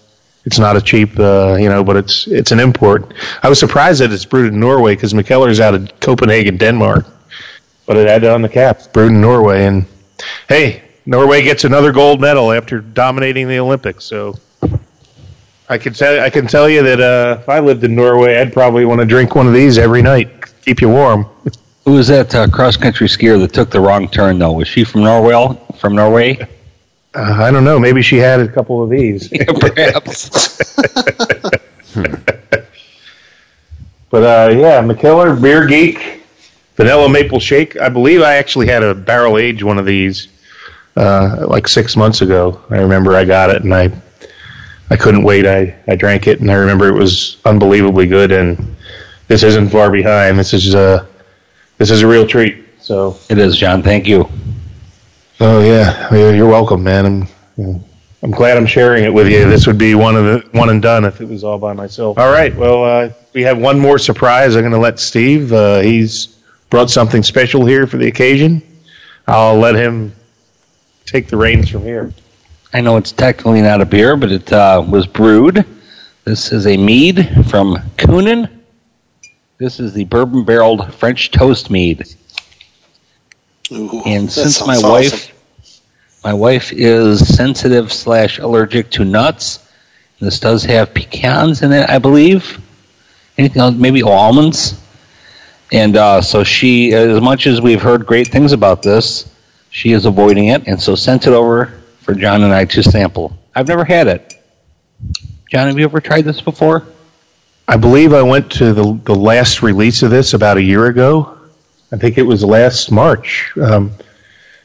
It's not a cheap, uh, you know, but it's it's an import. I was surprised that it's brewed in Norway because Mikkeller's out of Copenhagen, Denmark, but it had it on the cap, brewed in Norway. And hey, Norway gets another gold medal after dominating the Olympics. So I can tell I can tell you that uh, if I lived in Norway, I'd probably want to drink one of these every night, keep you warm. [laughs] Who was that uh, cross country skier that took the wrong turn though? Was she from Norway? From Norway? Uh, I don't know. Maybe she had a couple of these. [laughs] Perhaps. [laughs] But uh, yeah, Mikkeller Beer Geek Vanilla Maple Shake. I believe I actually had a barrel age one of these uh, like six months ago. I remember I got it and I I couldn't wait. I, I drank it and I remember it was unbelievably good. And this isn't far behind. This is uh this is a real treat. So it is, John. Thank you. oh yeah, Yeah, you're welcome, man. I'm you know, I'm glad I'm sharing it with you. This would be one of the one and done if it was all by myself. All right. Well, uh, we have one more surprise. I'm going to let Steve. Uh, he's brought something special here for the occasion. I'll let him take the reins from here. I know it's technically not a beer, but it uh, was brewed. This is a mead from Kuhnhenn. This is the bourbon barreled French toast mead. Ooh, And since my awesome. wife, my wife is sensitive slash allergic to nuts, this does have pecans in it, I believe. Anything else? Maybe almonds. And uh, so she, as much as we've heard great things about this, she is avoiding it, and so sent it over for John and I to sample. I've never had it. John, have you ever tried this before? I believe I went to the the last release of this about a year ago. I think it was last March. Um,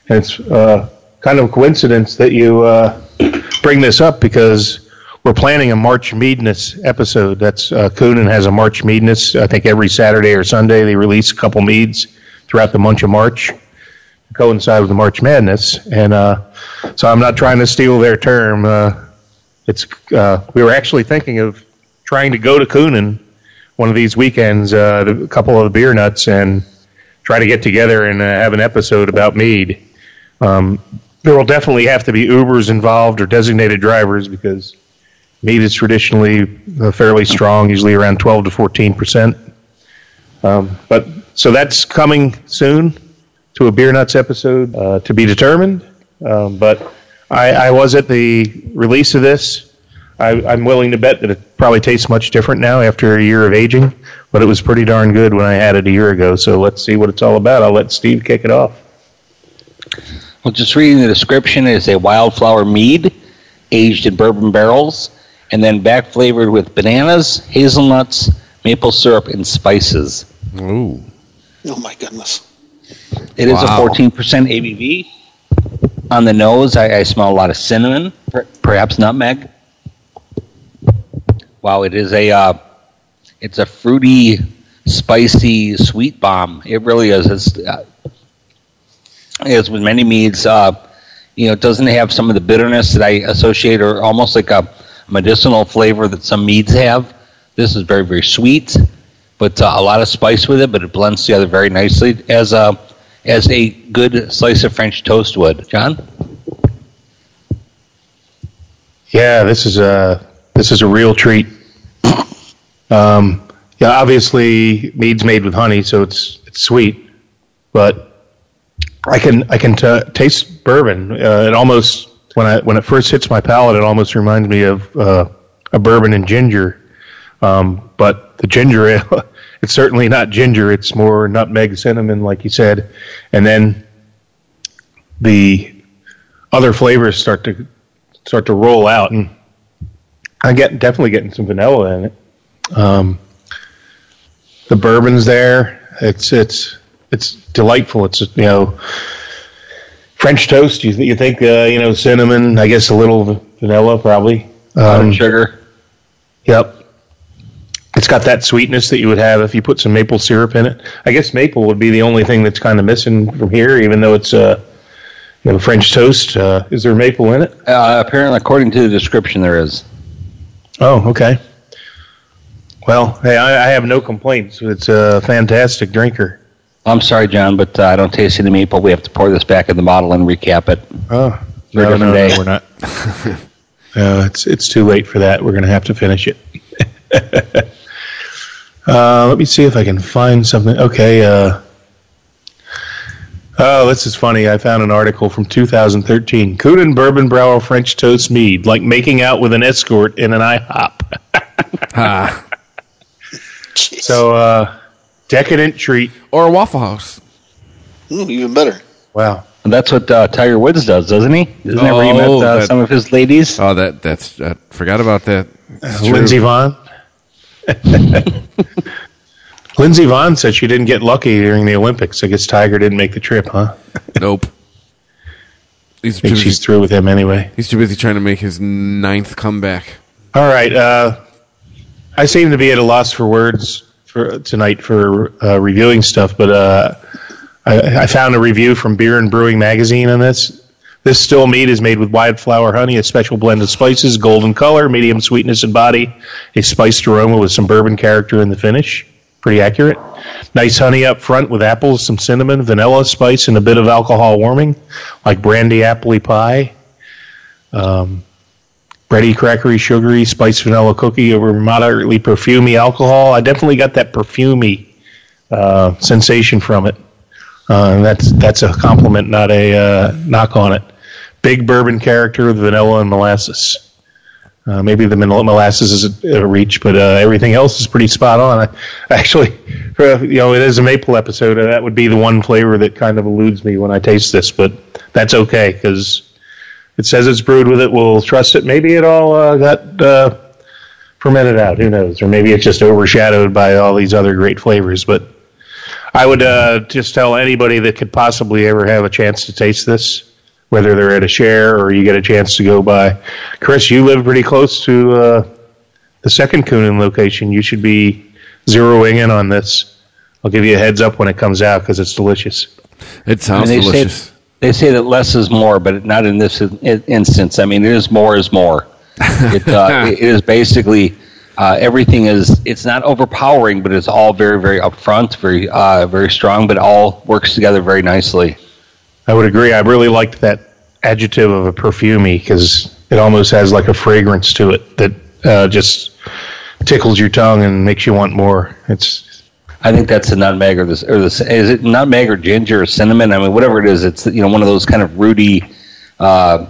and it's uh, kind of a coincidence that you uh, [coughs] bring this up because we're planning a March Meadness episode. That's uh, Kuhnhenn has a March Meadness. I think every Saturday or Sunday they release a couple meads throughout the month of March to coincide with the March Madness. And uh, so I'm not trying to steal their term. Uh, it's uh, we were actually thinking of trying to go to Kuhnhenn one of these weekends, uh, a couple of the beer nuts, and try to get together and uh, have an episode about mead. Um, there will definitely have to be Ubers involved or designated drivers because mead is traditionally uh, fairly strong, usually around 12 to 14 percent. Um, but so that's coming soon to a beer nuts episode uh, to be determined. Um, but I, I was at the release of this. I, I'm willing to bet that it probably tastes much different now after a year of aging, but it was pretty darn good when I had it a year ago. So let's see what it's all about. I'll let Steve kick it off. Well, just reading the description, it is a wildflower mead. aged in bourbon barrels, and then back flavored with bananas, hazelnuts, maple syrup, and spices. Ooh. Oh my goodness. It is Wow. a 14% ABV. On the nose, I, I smell a lot of cinnamon, perhaps nutmeg. Wow, it is a uh, it's a fruity, spicy sweet bomb. It really is. It's, uh, as with many meads, uh, you know, it doesn't have some of the bitterness that I associate, or almost like a medicinal flavor that some meads have. This is very, very sweet, but uh, a lot of spice with it. But it blends together very nicely as a as a good slice of French toast would. John, Yeah, this is a this is a real treat. Um, yeah, obviously mead's made with honey, so it's it's sweet, but I can I can t- taste bourbon. Uh, it almost when I when it first hits my palate, it almost reminds me of uh, a bourbon and ginger. Um, but the ginger ale, [laughs] it's certainly not ginger. It's more nutmeg, cinnamon, like you said, and then the other flavors start to start to roll out, and I get definitely getting some vanilla in it. Um, the bourbon's there. It's it's it's delightful. It's you know French toast. You th- you think uh, you know cinnamon? I guess a little vanilla probably. Um, sugar. Yep. It's got that sweetness that you would have if you put some maple syrup in it. I guess maple would be the only thing that's kind of missing from here, even though it's uh, you know French toast. Uh, is there maple in it? Uh, apparently, according to the description, there is. Oh, okay. Well, hey, I, I have no complaints. It's a fantastic drinker. I'm sorry, John, but uh, I don't taste any maple. We have to pour this back in the bottle and recap it. Oh, For no, no, day. no, we're not. [laughs] uh, it's it's too late for that. We're going to have to finish it. [laughs] uh, let me see if I can find something. Okay. Uh, oh, this is funny. I found an article from 2013. Kuhnhenn Bourbon Barrel French Toast Mead, like making out with an escort in an IHOP. [laughs] Ah. Jeez. So, uh, decadent treat. Or a Waffle House. Mm, even better. Wow. And that's what uh, Tiger Woods does, doesn't he? Isn't that where he met Oh, uh, that- some of his ladies? Oh, that that's I forgot about that. It's true. Lindsey Vonn. Lindsey Vonn said she didn't get lucky during the Olympics. I guess Tiger didn't make the trip, huh? Nope. He's I too, think she's through with him anyway. he's too busy trying to make his ninth comeback. All right. Uh, I seem to be at a loss for words for tonight for uh, reviewing stuff, but uh, I, I found a review from Beer and Brewing Magazine on this. This still mead is made with wildflower honey, a special blend of spices, golden color, medium sweetness and body, a spiced aroma with some bourbon character in the finish. Pretty accurate. Nice honey up front with apples, some cinnamon, vanilla spice, and a bit of alcohol warming, like brandy apple pie. Um, bready, crackery, sugary, spiced vanilla cookie over moderately perfumey alcohol. I definitely got that perfumey uh, sensation from it. Uh, and that's that's a compliment, not a uh, knock on it. Big bourbon character with vanilla and molasses. Uh, maybe the molasses is a, a reach, but uh, everything else is pretty spot on. I, actually, [laughs] uh, you know, it is a maple episode, and that would be the one flavor that kind of eludes me when I taste this, but that's okay because it says it's brewed with it. We'll trust it. Maybe it all uh, got uh, fermented out. Who knows? Or maybe it's just overshadowed by all these other great flavors. But I would uh, just tell anybody that could possibly ever have a chance to taste this, whether they're at a share or you get a chance to go by. Chris, you live pretty close to uh, the second Kuhnhenn location. You should be zeroing in on this. I'll give you a heads up when it comes out because it's delicious. It sounds they say- delicious. They say that less is more, but not in this in- instance. I mean, it is more is more. It, uh, [laughs] it is basically uh, everything is. It's not overpowering, but it's all very, very upfront, very, uh, very strong, but all works together very nicely. I would agree. I really liked that adjective of a perfumey because it almost has like a fragrance to it that uh, just tickles your tongue and makes you want more. It's I think that's the nutmeg or this or this is it nutmeg or ginger or cinnamon? I mean, whatever it is, it's you know one of those kind of rooty, uh,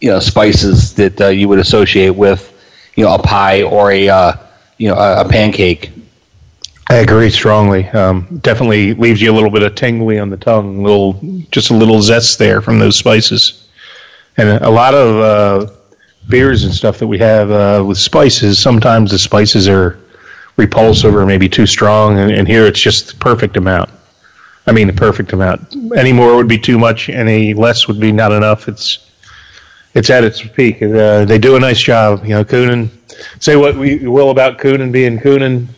you know, spices that uh, you would associate with you know a pie or a uh, you know a, a pancake. I agree strongly. Um, definitely leaves you a little bit of tingly on the tongue, little just a little zest there from those spices, and a lot of uh, beers and stuff that we have uh, with spices, sometimes the spices are repulsive or maybe too strong, and, and here it's just the perfect amount. I mean, the perfect amount. Any more would be too much. Any less would be not enough. It's it's at its peak. Uh, they do a nice job. You know, Kuhnhenn. Say what we will about Kuhnhenn being Kuhnhenn.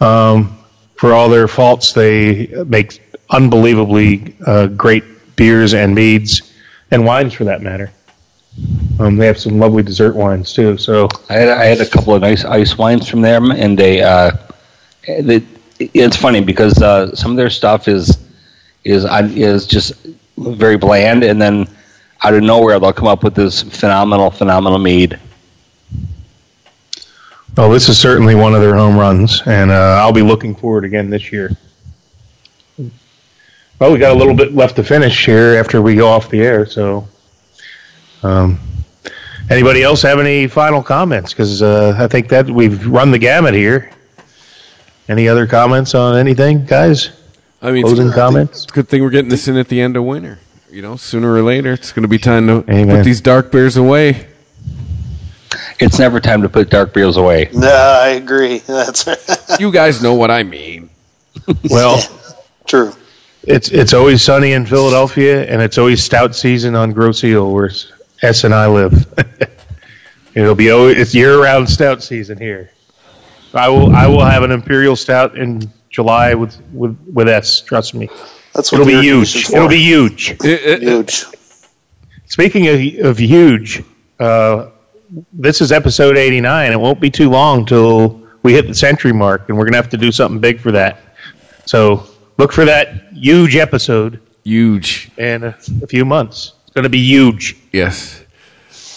Um, for all their faults, they make unbelievably uh, great beers and meads and wines, for that matter. Um, they have some lovely dessert wines too. So I had I had a couple of nice ice wines from them, and they. Uh, they it's funny because uh, some of their stuff is is is just very bland, and then out of nowhere they'll come up with this phenomenal, phenomenal mead. Well, this is certainly one of their home runs, and uh, I'll be looking forward again this year. Well, we got a little bit left to finish here after we go off the air, so. Um, anybody else have any final comments? Because uh, I think that we've run the gamut here. Any other comments on anything, guys? I mean, Closing it's, comments? it's a good thing we're getting this in at the end of winter. You know, sooner or later, it's going to be time to Amen. put these dark beers away. It's never time to put dark beers away. No, I agree. [laughs] That's You guys know what I mean. [laughs] Well, true. it's it's always sunny in Philadelphia, and it's always stout season on Grosse Ile, where S and I live. [laughs] It'll be always, it's year round stout season here. I will I will have an imperial stout in July with with with S. Trust me, That's what it'll be huge. It'll be huge. It- it- huge. Speaking of, of huge, uh, this is episode 89. It won't be too long till we hit the century mark, and we're going to have to do something big for that. So look for that huge episode huge. in a, a few months. It's going to be huge. Yes.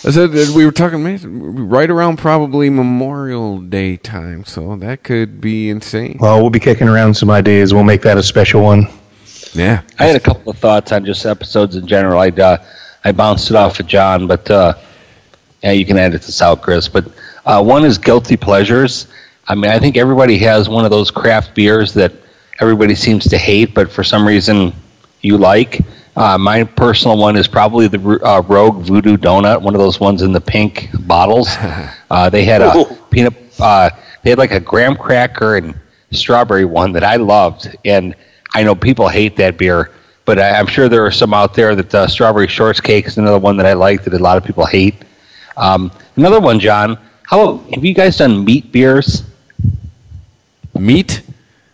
I said we were talking right around probably Memorial Day time, so that could be insane. Well, we'll be kicking around some ideas. We'll make that a special one. Yeah. I had a couple of thoughts on just episodes in general. I uh, I bounced it off of John, but uh, yeah, you can edit this out, Chris. But uh, one is guilty pleasures. I mean, I think everybody has one of those craft beers that everybody seems to hate, but for some reason you like. Uh, my personal one is probably the uh, Rogue Voodoo Donut, one of those ones in the pink bottles. [laughs] Uh, they had a Ooh. peanut. Uh, they had like a graham cracker and strawberry one that I loved, and I know people hate that beer, but I, I'm sure there are some out there that uh, strawberry shortcake is another one that I like that a lot of people hate. Um, another one, John. How have you guys done meat beers? Meat?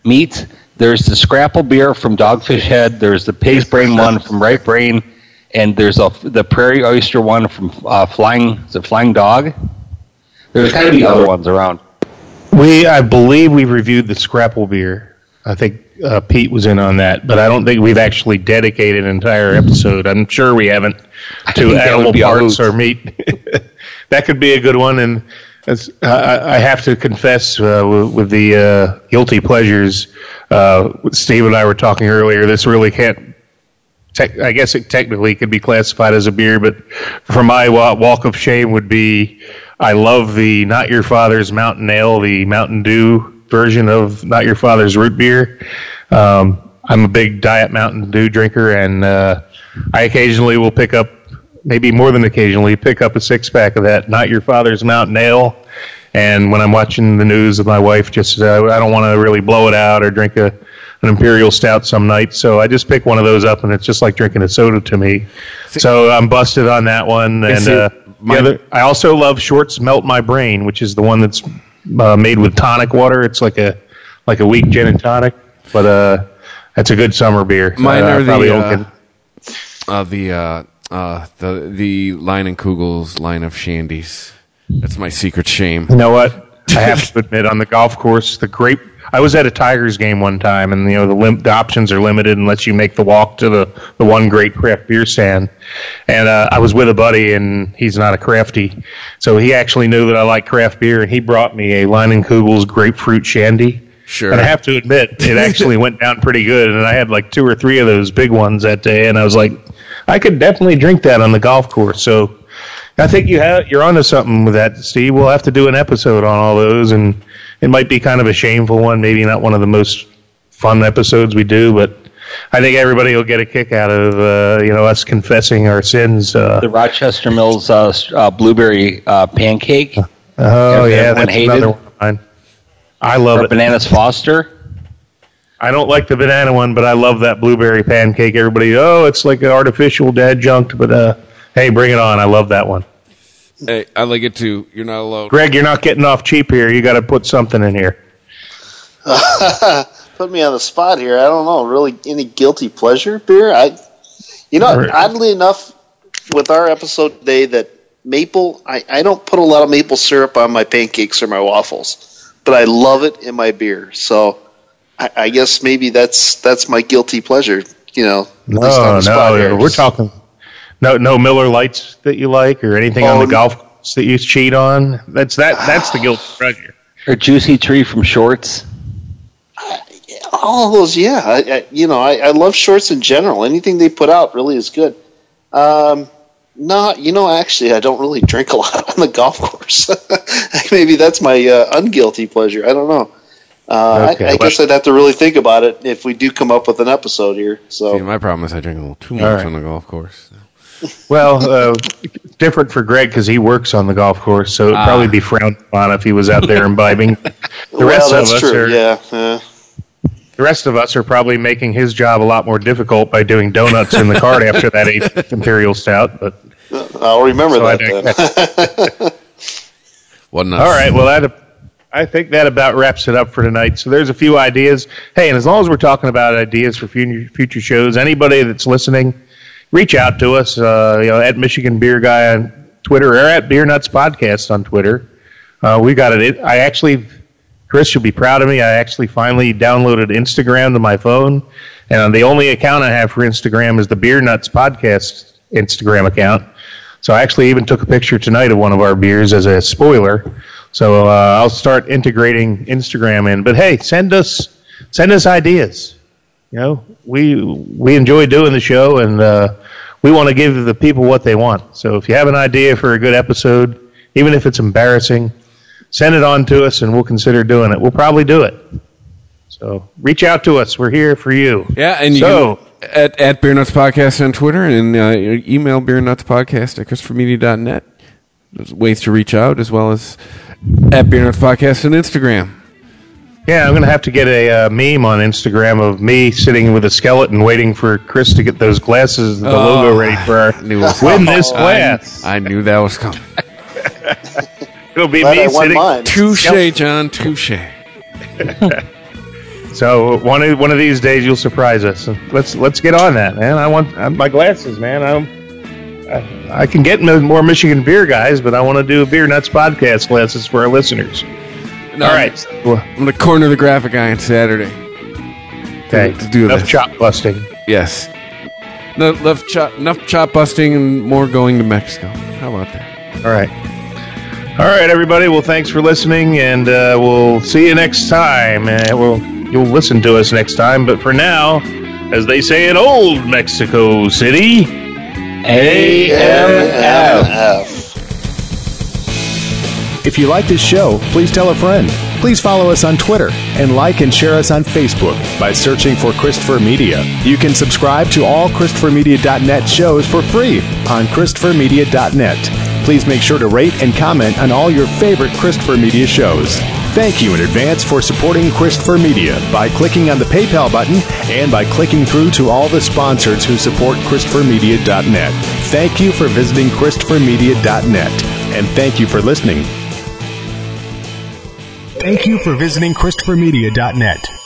Meat. There's the Scrapple beer from Dogfish Head. There's the Pig's Brain one from Right Brain, and there's a, the Prairie Oyster one from uh, Flying. Is it Flying Dog? There's got to be other ones around. We, I believe, we reviewed the Scrapple beer. I think uh, Pete was in on that, but I don't think we've actually dedicated an entire episode. I'm sure we haven't to animal would be a parts or meat. [laughs] that could be a good one. And I, I have to confess, uh, with, with the uh, guilty pleasures, uh, Steve and I were talking earlier. This really can't. Tec- I guess it technically could be classified as a beer, but for my walk of shame would be I love the Not Your Father's Mountain Ale, the Mountain Dew version of Not Your Father's root beer. Um, I'm a big Diet Mountain Dew drinker, and uh, I occasionally will pick up, maybe more than occasionally, pick up a six pack of that Not Your Father's Mountain Ale. And when I'm watching the news with my wife, just uh, I don't want to really blow it out or drink a, an imperial stout some night. so I just pick one of those up, and it's just like drinking a soda to me. So I'm busted on that one. And see, uh, my- the other, I also love Shorts Melt My Brain, which is the one that's uh, made with tonic water. It's like a like a weak gin and tonic, but uh, that's a good summer beer. Mine Uh, are probably the don't uh, uh, the uh, the the Leinenkugel's line of shandies. That's my secret shame. You know what? I have to admit, on the golf course, the grape. I was at a Tigers game one time, and you know the lim- the options are limited unless you make the walk to the the one great craft beer stand. And uh, I was with a buddy, and he's not a crafty, so he actually knew that I like craft beer, and he brought me a Leinenkugel's grapefruit shandy. Sure. And I have to admit, it actually [laughs] went down pretty good, and I had like two or three of those big ones that day, and I was like, I could definitely drink that on the golf course. So I think you have you're onto something with that, Steve. We'll have to do an episode on all those, and it might be kind of a shameful one, maybe not one of the most fun episodes we do, but I think everybody will get a kick out of uh, you know us confessing our sins. Uh, The Rochester Mills uh, uh, blueberry uh, pancake. oh yeah, that's hated? another one of mine. I love Or it. Bananas Foster. I don't like the banana one, but I love that blueberry pancake. Everybody, oh, it's like an artificial adjunct, but uh, hey, bring it on. I love that one. Hey, I like it too. You're not alone. Greg, you're not getting off cheap here. You got to put something in here. [laughs] Put me on the spot here. I don't know. Really, any guilty pleasure beer? I, you know, Alright. oddly enough, with our episode today, that maple. I, I don't put a lot of maple syrup on my pancakes or my waffles, but I love it in my beer. So, I, I guess maybe that's that's my guilty pleasure. You know, at least on No, no, here. we're talking no no Miller Lights that you like or anything on Oh, the golf course that you cheat on. That's that. That's the guilty [sighs] pleasure. Or Juicy Tree from Shorts. all those, yeah. I, I, you know, I, I love shorts in general. Anything they put out really is good. Um, no, you know, actually, I don't really drink a lot [laughs] on the golf course. [laughs] Maybe that's my uh, unguilty pleasure. I don't know. Uh, Okay, I, I well- guess I'd have to really think about it if we do come up with an episode here. See, So, my problem is I drink a little too much All right. on the golf course. Well, uh, different for Greg because he works on the golf course, so it'd Ah. probably be frowned upon if he was out there imbibing. [laughs] The well, rest that's of us true. are Yeah. uh, the rest of us are probably making his job a lot more difficult by doing donuts in the cart after that eighth [laughs] imperial stout. But I'll remember So that then. What enough? [laughs] All right. Well, that I think that about wraps it up for tonight. So there's a few ideas. Hey, and as long as we're talking about ideas for future future shows, anybody that's listening, reach out to us. Uh, you know, at Michigan Beer Guy on Twitter or at Beer Nuts Podcast on Twitter. Uh, we got it. I actually, Chris, you'll be proud of me. I actually finally downloaded Instagram to my phone, and the only account I have for Instagram is the Beer Nuts Podcast Instagram account. So I actually even took a picture tonight of one of our beers as a spoiler. So uh, I'll start integrating Instagram in. But hey, send us send us ideas. You know, we we enjoy doing the show, and uh, we want to give the people what they want. So if you have an idea for a good episode, even if it's embarrassing, send it on to us, and we'll consider doing it. We'll probably do it. So reach out to us. We're here for you. Yeah, and you So- can, at, at Beer Nuts Podcast on Twitter and uh, email Beer Nuts Podcast at ChristopherMedia.net. There's ways to reach out as well as at Beer Nuts Podcast on Instagram. Yeah, I'm gonna have to get a uh, meme on Instagram of me sitting with a skeleton, waiting for Chris to get those glasses, the logo Oh, ready for our I knew it win coming. this I- glass. I, knew that was coming. [laughs] It'll be Glad me I won sitting. mine. Touche, John. Touche. [laughs] So one of one of these days you'll surprise us. Let's let's get on that, man. I want uh, my glasses, man. I'm, I, I can get more Michigan beer guys, but I want to do a beer nuts podcast classes for our listeners. No, All right, I'm going to corner the graphic guy on Saturday. okay. to do Enough this. chop busting. Yes. No, enough chop, enough chop busting and more going to Mexico. How about that? All right. All right, everybody. Well, thanks for listening, and uh, we'll see you next time. Uh, well, you'll listen to us next time, but for now, as they say in old Mexico City, AMF. If you like this show, please tell a friend. Please follow us on Twitter and like and share us on Facebook by searching for Christopher Media. You can subscribe to all ChristopherMedia.net shows for free on ChristopherMedia.net. Please make sure to rate and comment on all your favorite Christopher Media shows. Thank you in advance for supporting Christopher Media by clicking on the PayPal button and by clicking through to all the sponsors who support ChristopherMedia.net. Thank you for visiting ChristopherMedia.net and thank you for listening. Thank you for visiting ChristopherMedia.net.